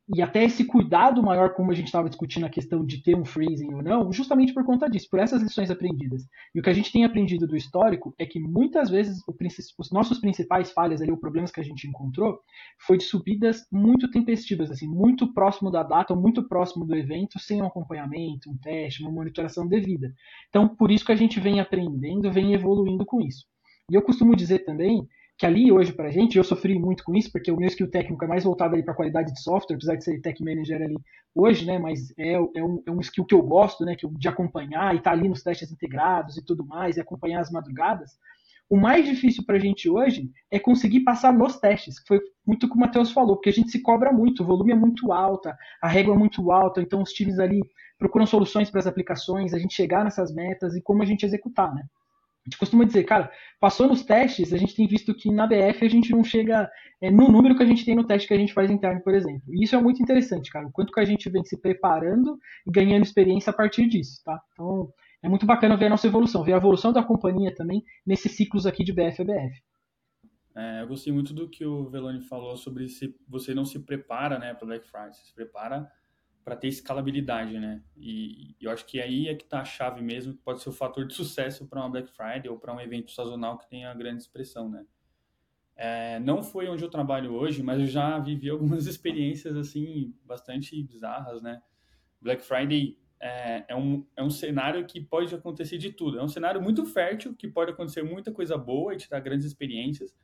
e até esse cuidado maior, como a gente estava discutindo a questão de ter um freezing ou não, justamente por conta disso, por essas lições aprendidas. E o que a gente tem aprendido do histórico é que muitas vezes o, os nossos principais falhas ali, ou problemas que a gente encontrou, foi de subidas muito tempestivas, assim, muito próximo da data, ou muito próximo do evento, sem um acompanhamento, um teste, uma monitoração devida. Então, por isso que a gente vem aprendendo, vem evoluindo com isso. E eu costumo dizer também que ali hoje para a gente, eu sofri muito com isso, porque o meu skill técnico é mais voltado para a qualidade de software, apesar de ser tech manager ali hoje, né, mas é, é, um, é um skill que eu gosto, né, que eu, de acompanhar e estar tá ali nos testes integrados e tudo mais, e acompanhar as madrugadas. O mais difícil para a gente hoje é conseguir passar nos testes, que foi muito o que o Matheus falou, porque a gente se cobra muito, o volume é muito alto, a régua é muito alta, então os times ali procuram soluções para as aplicações, a gente chegar nessas metas e como a gente executar, né? A gente costuma dizer, cara, passou nos testes, a gente tem visto que na BF a gente não chega é, no número que a gente tem no teste que a gente faz interno, por exemplo. E isso é muito interessante, cara, o quanto que a gente vem se preparando e ganhando experiência a partir disso, tá? Então, é muito bacana ver a nossa evolução, ver a evolução da companhia também nesses ciclos aqui de BF a BF. É, eu gostei muito do que o Veloni falou sobre se você não se prepara, né, para Black Friday, você se prepara para ter escalabilidade, né? E, eu acho que aí é que está a chave mesmo, que pode ser o fator de sucesso para uma Black Friday ou para um evento sazonal que tenha grande expressão, né? É, não foi onde eu trabalho hoje, mas eu já vivi algumas (laughs) experiências assim bastante bizarras, né? Black Friday é, é, um, é um cenário que pode acontecer de tudo. É um cenário muito fértil, que pode acontecer muita coisa boa e te dar grandes experiências.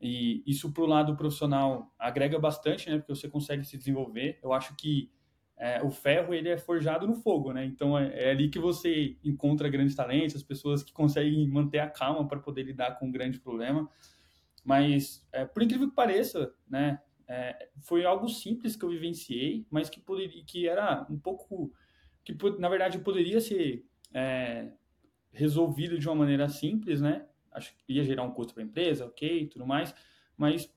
E isso para o lado profissional agrega bastante, né? Porque você consegue se desenvolver. Eu acho que é, o ferro ele é forjado no fogo, né? Então é, é, ali que você encontra grandes talentos, as pessoas que conseguem manter a calma para poder lidar com um grande problema. Mas é, por incrível que pareça, né? É, foi algo simples que eu vivenciei, mas que poderia, que era um pouco, que na verdade poderia ser é, resolvido de uma maneira simples, né? Acho que ia gerar um custo para a empresa, ok, tudo mais, mas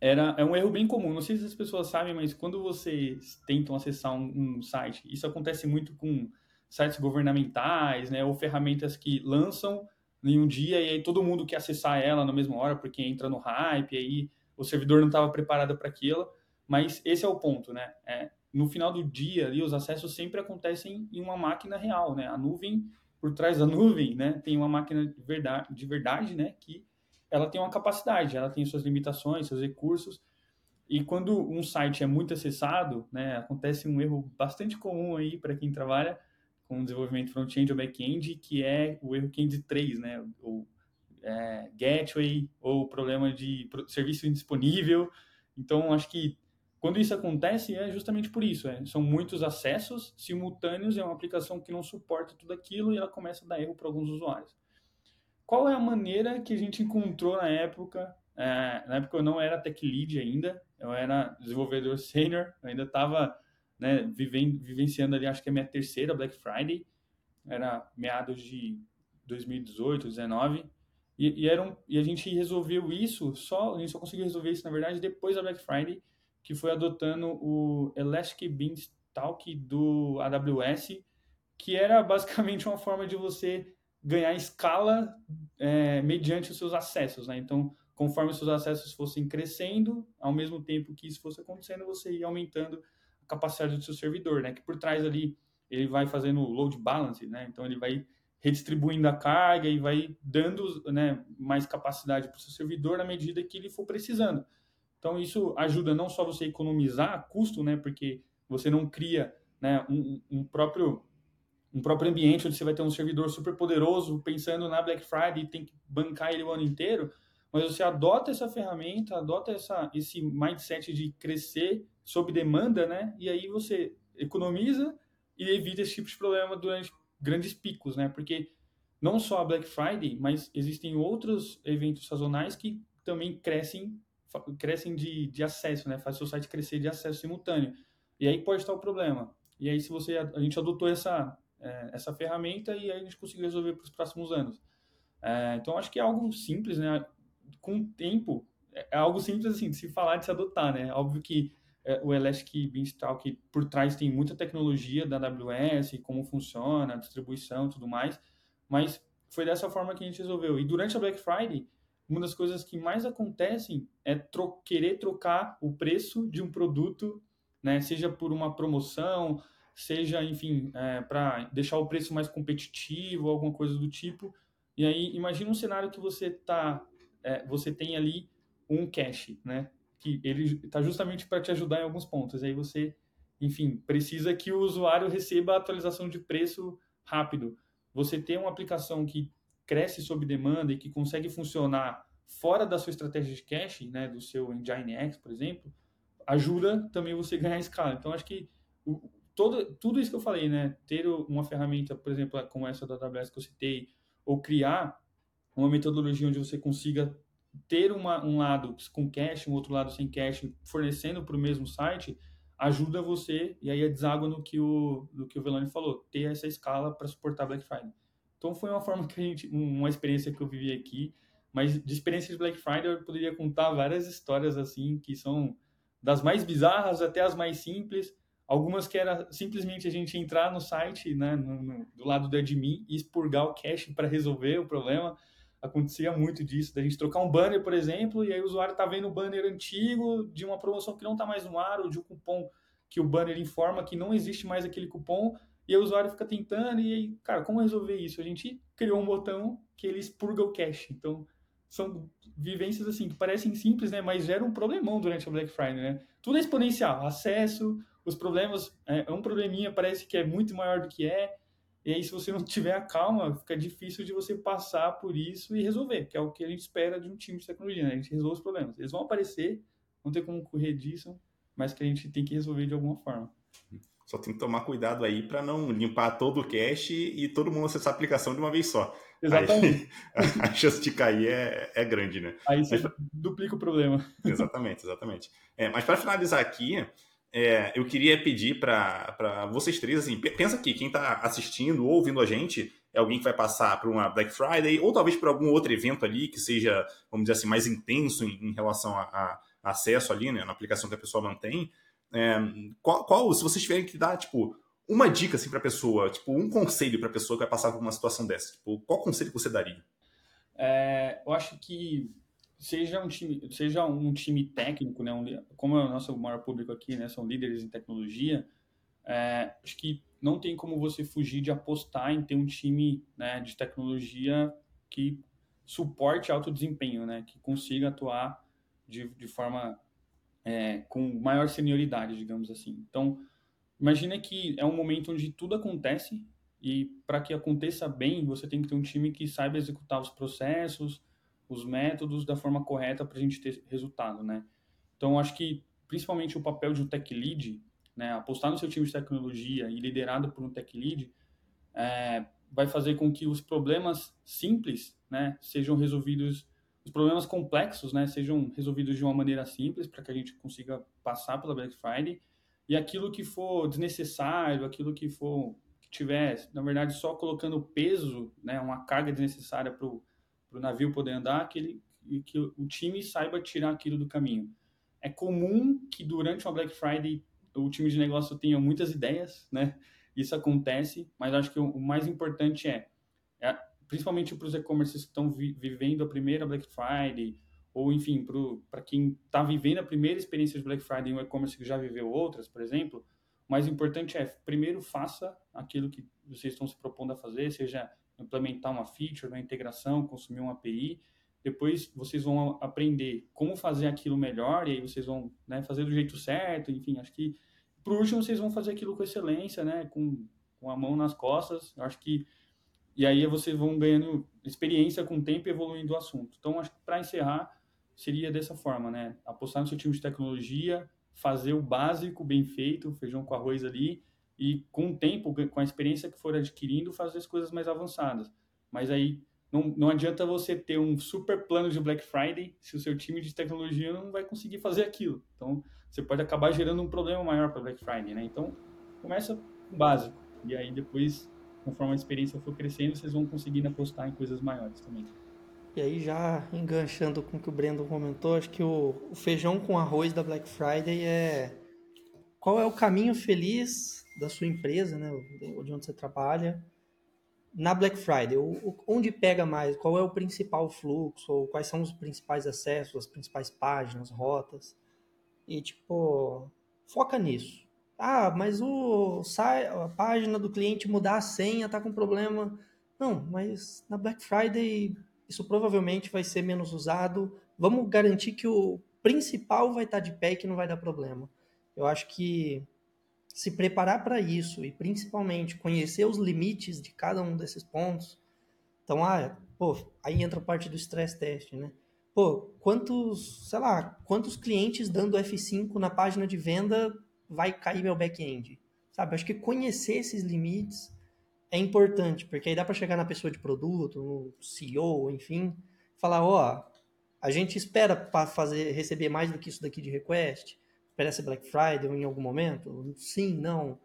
era é um erro bem comum. Não sei se as pessoas sabem, mas quando vocês tentam acessar um, um, site, isso acontece muito com sites governamentais, né, ou ferramentas que lançam em um dia e aí todo mundo quer acessar ela na mesma hora porque entra no hype, e aí o servidor não estava preparado para aquilo. Mas esse é o ponto, né? É, no final do dia, ali, os acessos sempre acontecem em uma máquina real, né? A nuvem, por trás da (laughs) nuvem, né, tem uma máquina de verdade, de verdade né, que ela tem uma capacidade, ela tem suas limitações, seus recursos. E quando um site é muito acessado, né, acontece um erro bastante comum aí para quem trabalha com desenvolvimento front-end ou back-end, que é o erro Candy 3, né, o é, gateway ou problema de serviço indisponível. Então, acho que quando isso acontece é justamente por isso, é, são muitos acessos simultâneos, é uma aplicação que não suporta tudo aquilo e ela começa a dar erro para alguns usuários qual é a maneira que a gente encontrou na época? É, na época eu não era tech lead ainda, eu era desenvolvedor sênior, ainda estava né, vivenciando ali, acho que é minha terceira Black Friday, era meados de 2018, 2019, e, e, era um, e a gente resolveu isso só, a gente só conseguiu resolver isso, na verdade, depois da Black Friday, que foi adotando o Elastic Beanstalk do AWS, que era basicamente uma forma de você ganhar escala é, mediante os seus acessos, né? Então, conforme os seus acessos fossem crescendo, ao mesmo tempo que isso fosse acontecendo, você ia aumentando a capacidade do seu servidor, né? Que por trás ali ele vai fazendo load balance, né? Então ele vai redistribuindo a carga e vai dando né, mais capacidade para o seu servidor na medida que ele for precisando. Então isso ajuda não só você a economizar custo, né? Porque você não cria né, um, um próprio um próprio ambiente onde você vai ter um servidor super poderoso pensando na Black Friday e tem que bancar ele o ano inteiro, mas você adota essa ferramenta, adota essa, esse mindset de crescer sob demanda, né? E aí você economiza e evita esse tipo de problema durante grandes picos, né? Porque não só a Black Friday, mas existem outros eventos sazonais que também crescem crescem de, de acesso, né? Faz seu site crescer de acesso simultâneo. E aí pode estar o problema. E aí se você a gente adotou essa é, essa ferramenta e aí a gente conseguiu resolver para os próximos anos. É, então acho que é algo simples, né? Com o tempo é, é algo simples assim de se falar, de se adotar, né? Óbvio que é, o Elastic Beanstalk por trás tem muita tecnologia da AWS, como funciona, a distribuição, tudo mais, mas foi dessa forma que a gente resolveu. E durante a Black Friday uma das coisas que mais acontecem é tro querer trocar o preço de um produto, né, seja por uma promoção, seja, enfim, é, para deixar o preço mais competitivo, alguma coisa do tipo. E aí, imagina um cenário que você tá, é, você tem ali um cache, né, que ele está justamente para te ajudar em alguns pontos. Aí você, enfim, precisa que o usuário receba a atualização de preço rápido. Você tem uma aplicação que cresce sob demanda e que consegue funcionar fora da sua estratégia de cache, né, do seu Nginx, por exemplo, ajuda também você a ganhar escala. Então, acho que todo, tudo isso que eu falei, né, ter uma ferramenta, por exemplo, como essa da AWS que eu citei, ou criar uma metodologia onde você consiga ter uma, um lado com cache, um outro lado sem cache, fornecendo para o mesmo site, ajuda você, e aí é deságua no que o, que o Velani falou, ter essa escala para suportar Black Friday. Então foi uma (laughs) forma que a gente, uma experiência que eu vivi aqui, mas de experiência de Black Friday eu poderia contar várias histórias assim que são das mais bizarras até as mais simples. Algumas que era simplesmente a gente entrar no site, né, no, no, do lado do admin e expurgar o cache para resolver o problema. Acontecia muito disso, da gente trocar um banner, por exemplo, e aí o usuário tá vendo o banner antigo de uma promoção que não está mais no ar, ou de um cupom que o banner informa que não existe mais aquele cupom, e o usuário fica tentando, e aí, cara, como resolver isso? A gente criou um botão que ele expurga o cache. Então, são vivências assim que parecem simples, né? Mas geram um problemão durante a Black Friday, né? Tudo é exponencial, acesso, os problemas, é, é um probleminha, parece que é muito maior do que é. E aí, se você não (laughs) tiver a calma, fica difícil de você passar por isso e resolver, que é o que a gente espera de um time de tecnologia, né? A gente resolve os problemas. Eles vão aparecer, não tem como correr disso, mas que a gente tem que resolver de alguma forma. Só tem que tomar cuidado aí para não limpar todo o cache e todo mundo acessar a aplicação de uma vez só. Exatamente. Aí, (laughs) a chance de cair é, é grande, né? Aí você mas, duplica o problema. Exatamente, exatamente. É, mas para finalizar aqui, é, eu queria pedir para vocês três, assim, pensa aqui, quem está assistindo ou ouvindo a gente é alguém que vai passar por uma Black Friday ou talvez por algum outro evento ali que seja, vamos dizer assim, mais intenso em, em relação a, a, acesso ali, né, na aplicação que a pessoa mantém. É, qual, qual, se vocês tiverem que dar, tipo, uma dica assim para a pessoa, tipo, um conselho para a pessoa que vai passar por uma situação dessa, tipo, qual conselho que você daria? É, eu acho que seja um time, seja um time técnico, né, um, como é o nosso maior público aqui, né, são líderes em tecnologia, é, acho que não tem como você fugir de apostar em ter um time né, de tecnologia que suporte alto desempenho, né, que consiga atuar de, de forma é, com maior senioridade, digamos assim. Então, imagina que é um momento onde tudo acontece e para que aconteça bem, você tem que ter um time que saiba executar os processos, os métodos da forma correta para a gente ter resultado, né? Então, acho que principalmente o papel de um tech lead, né, apostar no seu time de tecnologia e liderado por um tech lead, é, vai fazer com que os problemas simples, né, sejam resolvidos os problemas complexos né, sejam resolvidos de uma maneira simples para que a gente consiga passar pela Black Friday e aquilo que for desnecessário, aquilo que for que tiver, na verdade, só colocando peso, né, uma carga desnecessária para o navio poder andar, que, ele, que o time saiba tirar aquilo do caminho. É comum que durante uma Black Friday o time de negócio tenha muitas ideias, né? Isso acontece, mas acho que o mais importante é, é principalmente para os e-commerces que estão vi vivendo a primeira Black Friday, ou enfim, para quem está vivendo a primeira experiência de Black Friday em um e-commerce que já viveu outras, por exemplo, o mais importante é, primeiro, faça aquilo que vocês estão se propondo a fazer, seja implementar uma feature, uma integração, consumir uma API, depois vocês vão aprender como fazer aquilo melhor, e aí vocês vão né, fazer do jeito certo, enfim, acho que, por último, vocês vão fazer aquilo com excelência, né, com, com a mão nas costas, acho que e aí vocês vão ganhando experiência com o tempo evoluindo o assunto. Então, acho que para encerrar, seria dessa forma, né? Apostar no seu time de tecnologia, fazer o básico bem feito, feijão com arroz ali, e com o tempo, com a experiência que for adquirindo, fazer as coisas mais avançadas. Mas aí, não, não adianta você ter um super plano de Black Friday se o seu time de tecnologia não vai conseguir fazer aquilo. Então, você pode acabar gerando um problema maior para Black Friday, né? Então, começa com o básico. E aí, depois, conforme a experiência for crescendo, vocês vão conseguindo apostar em coisas maiores também. E aí, já enganchando com o que o Brendo comentou, acho que o, o feijão com arroz da Black Friday é qual é o caminho feliz da sua empresa, né, de onde você trabalha, na Black Friday, onde pega mais, qual é o principal fluxo, ou quais são os principais acessos, as principais páginas, rotas, e tipo, foca nisso. Ah, mas o a página do cliente mudar a senha tá com problema. Não, mas na Black Friday isso provavelmente vai ser menos usado. Vamos garantir que o principal vai estar de pé e que não vai dar problema. Eu acho que se preparar para isso e principalmente conhecer os limites de cada um desses pontos. Então, ah, pô, aí entra a parte do stress test, né? Pô, quantos, sei lá, quantos clientes dando F5 na página de venda vai cair meu back-end? Sabe, acho que conhecer esses limites é importante, porque aí dá para chegar na pessoa de produto, no CEO, enfim, falar, ó, oh, a gente espera para fazer receber mais do que isso daqui de request, ser Black Friday em algum momento? Sim, não.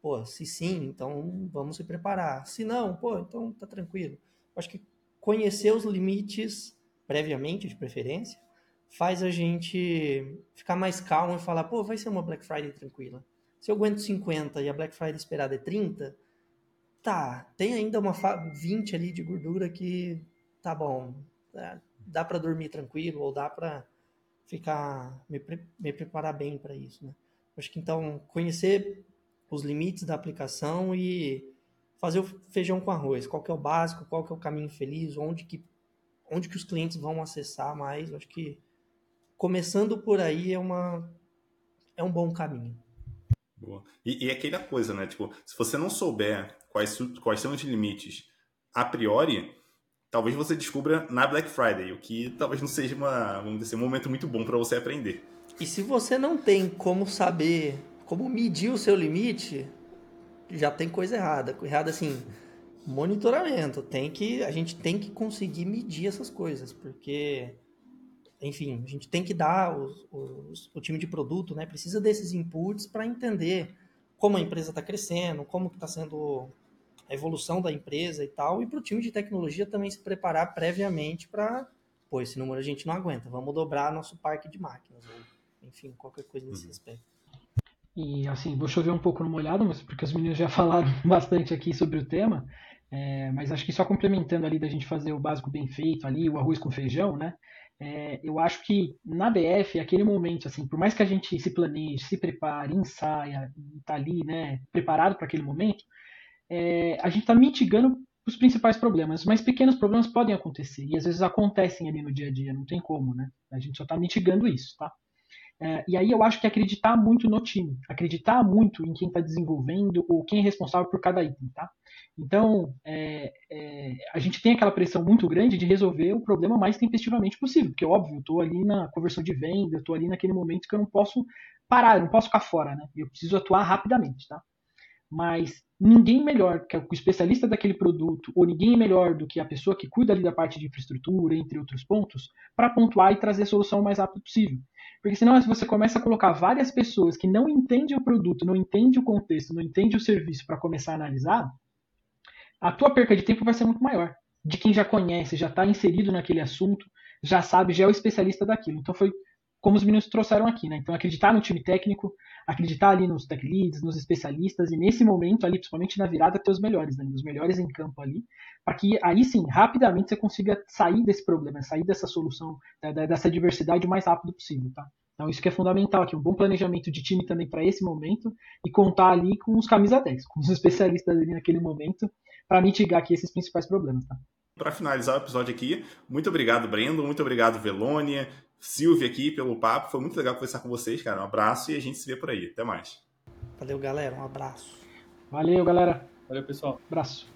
Pô, se sim, então vamos se preparar. Se não, pô, então tá tranquilo. Acho que conhecer os limites previamente, de preferência, faz a gente ficar mais calmo e falar, pô, vai ser uma Black Friday tranquila. Se eu aguento 50 e a Black Friday esperada é 30, tá, tem ainda uma 20 ali de gordura que tá bom, é, dá para dormir tranquilo ou dá para ficar me, me preparar bem para isso, né? Acho que então conhecer os limites da aplicação e fazer o feijão com arroz, qual que é o básico, qual que é o caminho feliz, onde que onde que os clientes vão acessar mais, acho que começando por aí é uma é um bom caminho. Boa. E, e aquela coisa, né? Tipo, se você não souber quais, quais são os limites a priori, talvez você descubra na Black Friday, o que talvez não seja uma, vamos dizer, um momento muito bom para você aprender. E se você não tem como saber, como medir o seu limite, já tem coisa errada. Errada assim, monitoramento. Tem que, a gente tem que conseguir medir essas coisas, porque enfim, a gente tem que dar os, os, o time de produto, né? Precisa desses inputs para entender como a empresa está crescendo, como está sendo a evolução da empresa e tal, e para o time de tecnologia também se preparar previamente para, pô, esse número a gente não aguenta, vamos dobrar nosso parque de máquinas, ou, enfim, qualquer coisa nesse uhum. aspecto. E assim, vou chover um pouco no molhado, mas porque os meninos já (laughs) falaram bastante aqui sobre o tema, é, mas acho que só complementando ali da gente fazer o básico bem feito ali, o arroz com feijão, né? É, eu acho que na BF, aquele momento, assim, por mais que a gente se planeje, se prepare, ensaia, está ali, né, preparado para aquele momento, é, a gente está mitigando os principais problemas, mas pequenos problemas podem acontecer e às vezes acontecem ali no dia a dia, não tem como, né? A gente só está mitigando isso, tá? É, e aí eu acho que acreditar muito no time, acreditar muito em quem está desenvolvendo ou quem é responsável por cada item, tá? Então, é, é, a gente tem aquela pressão muito grande de resolver o problema mais tempestivamente possível, porque, óbvio, eu estou ali na conversão de venda, eu estou ali naquele momento que eu não posso parar, eu não posso ficar fora, né? Eu preciso atuar rapidamente, tá? Mas ninguém melhor que o especialista daquele produto, ou ninguém melhor do que a pessoa que cuida ali da parte de infraestrutura, entre outros pontos, para pontuar e trazer a solução o mais rápido possível. Porque senão, se você começa a colocar várias pessoas que não entendem o produto, não entendem o contexto, não entendem o serviço para começar a analisar, a tua perca de tempo vai ser muito maior. De quem já conhece, já está inserido naquele assunto, já sabe, já é o especialista daquilo. Então foi como os meninos trouxeram aqui, né? Então acreditar no time técnico, acreditar ali nos tech leads, nos especialistas, e nesse momento ali, principalmente na virada, ter os melhores, né? Os melhores em campo ali, para que aí sim, rapidamente você consiga sair desse problema, sair dessa solução, dessa diversidade o mais rápido possível, tá? Então isso que é fundamental aqui, um bom planejamento de time também para esse momento e contar ali com os camisa 10, com os (laughs) especialistas ali naquele momento para mitigar aqui esses principais problemas. Tá? Para finalizar o episódio aqui, muito obrigado, Brendo, muito obrigado, Velônia, Silvia aqui pelo papo. Foi muito legal conversar com vocês, cara. Um abraço e a gente se vê por aí. Até mais. Valeu, galera. Um abraço. Valeu, galera. Valeu, pessoal. Abraço.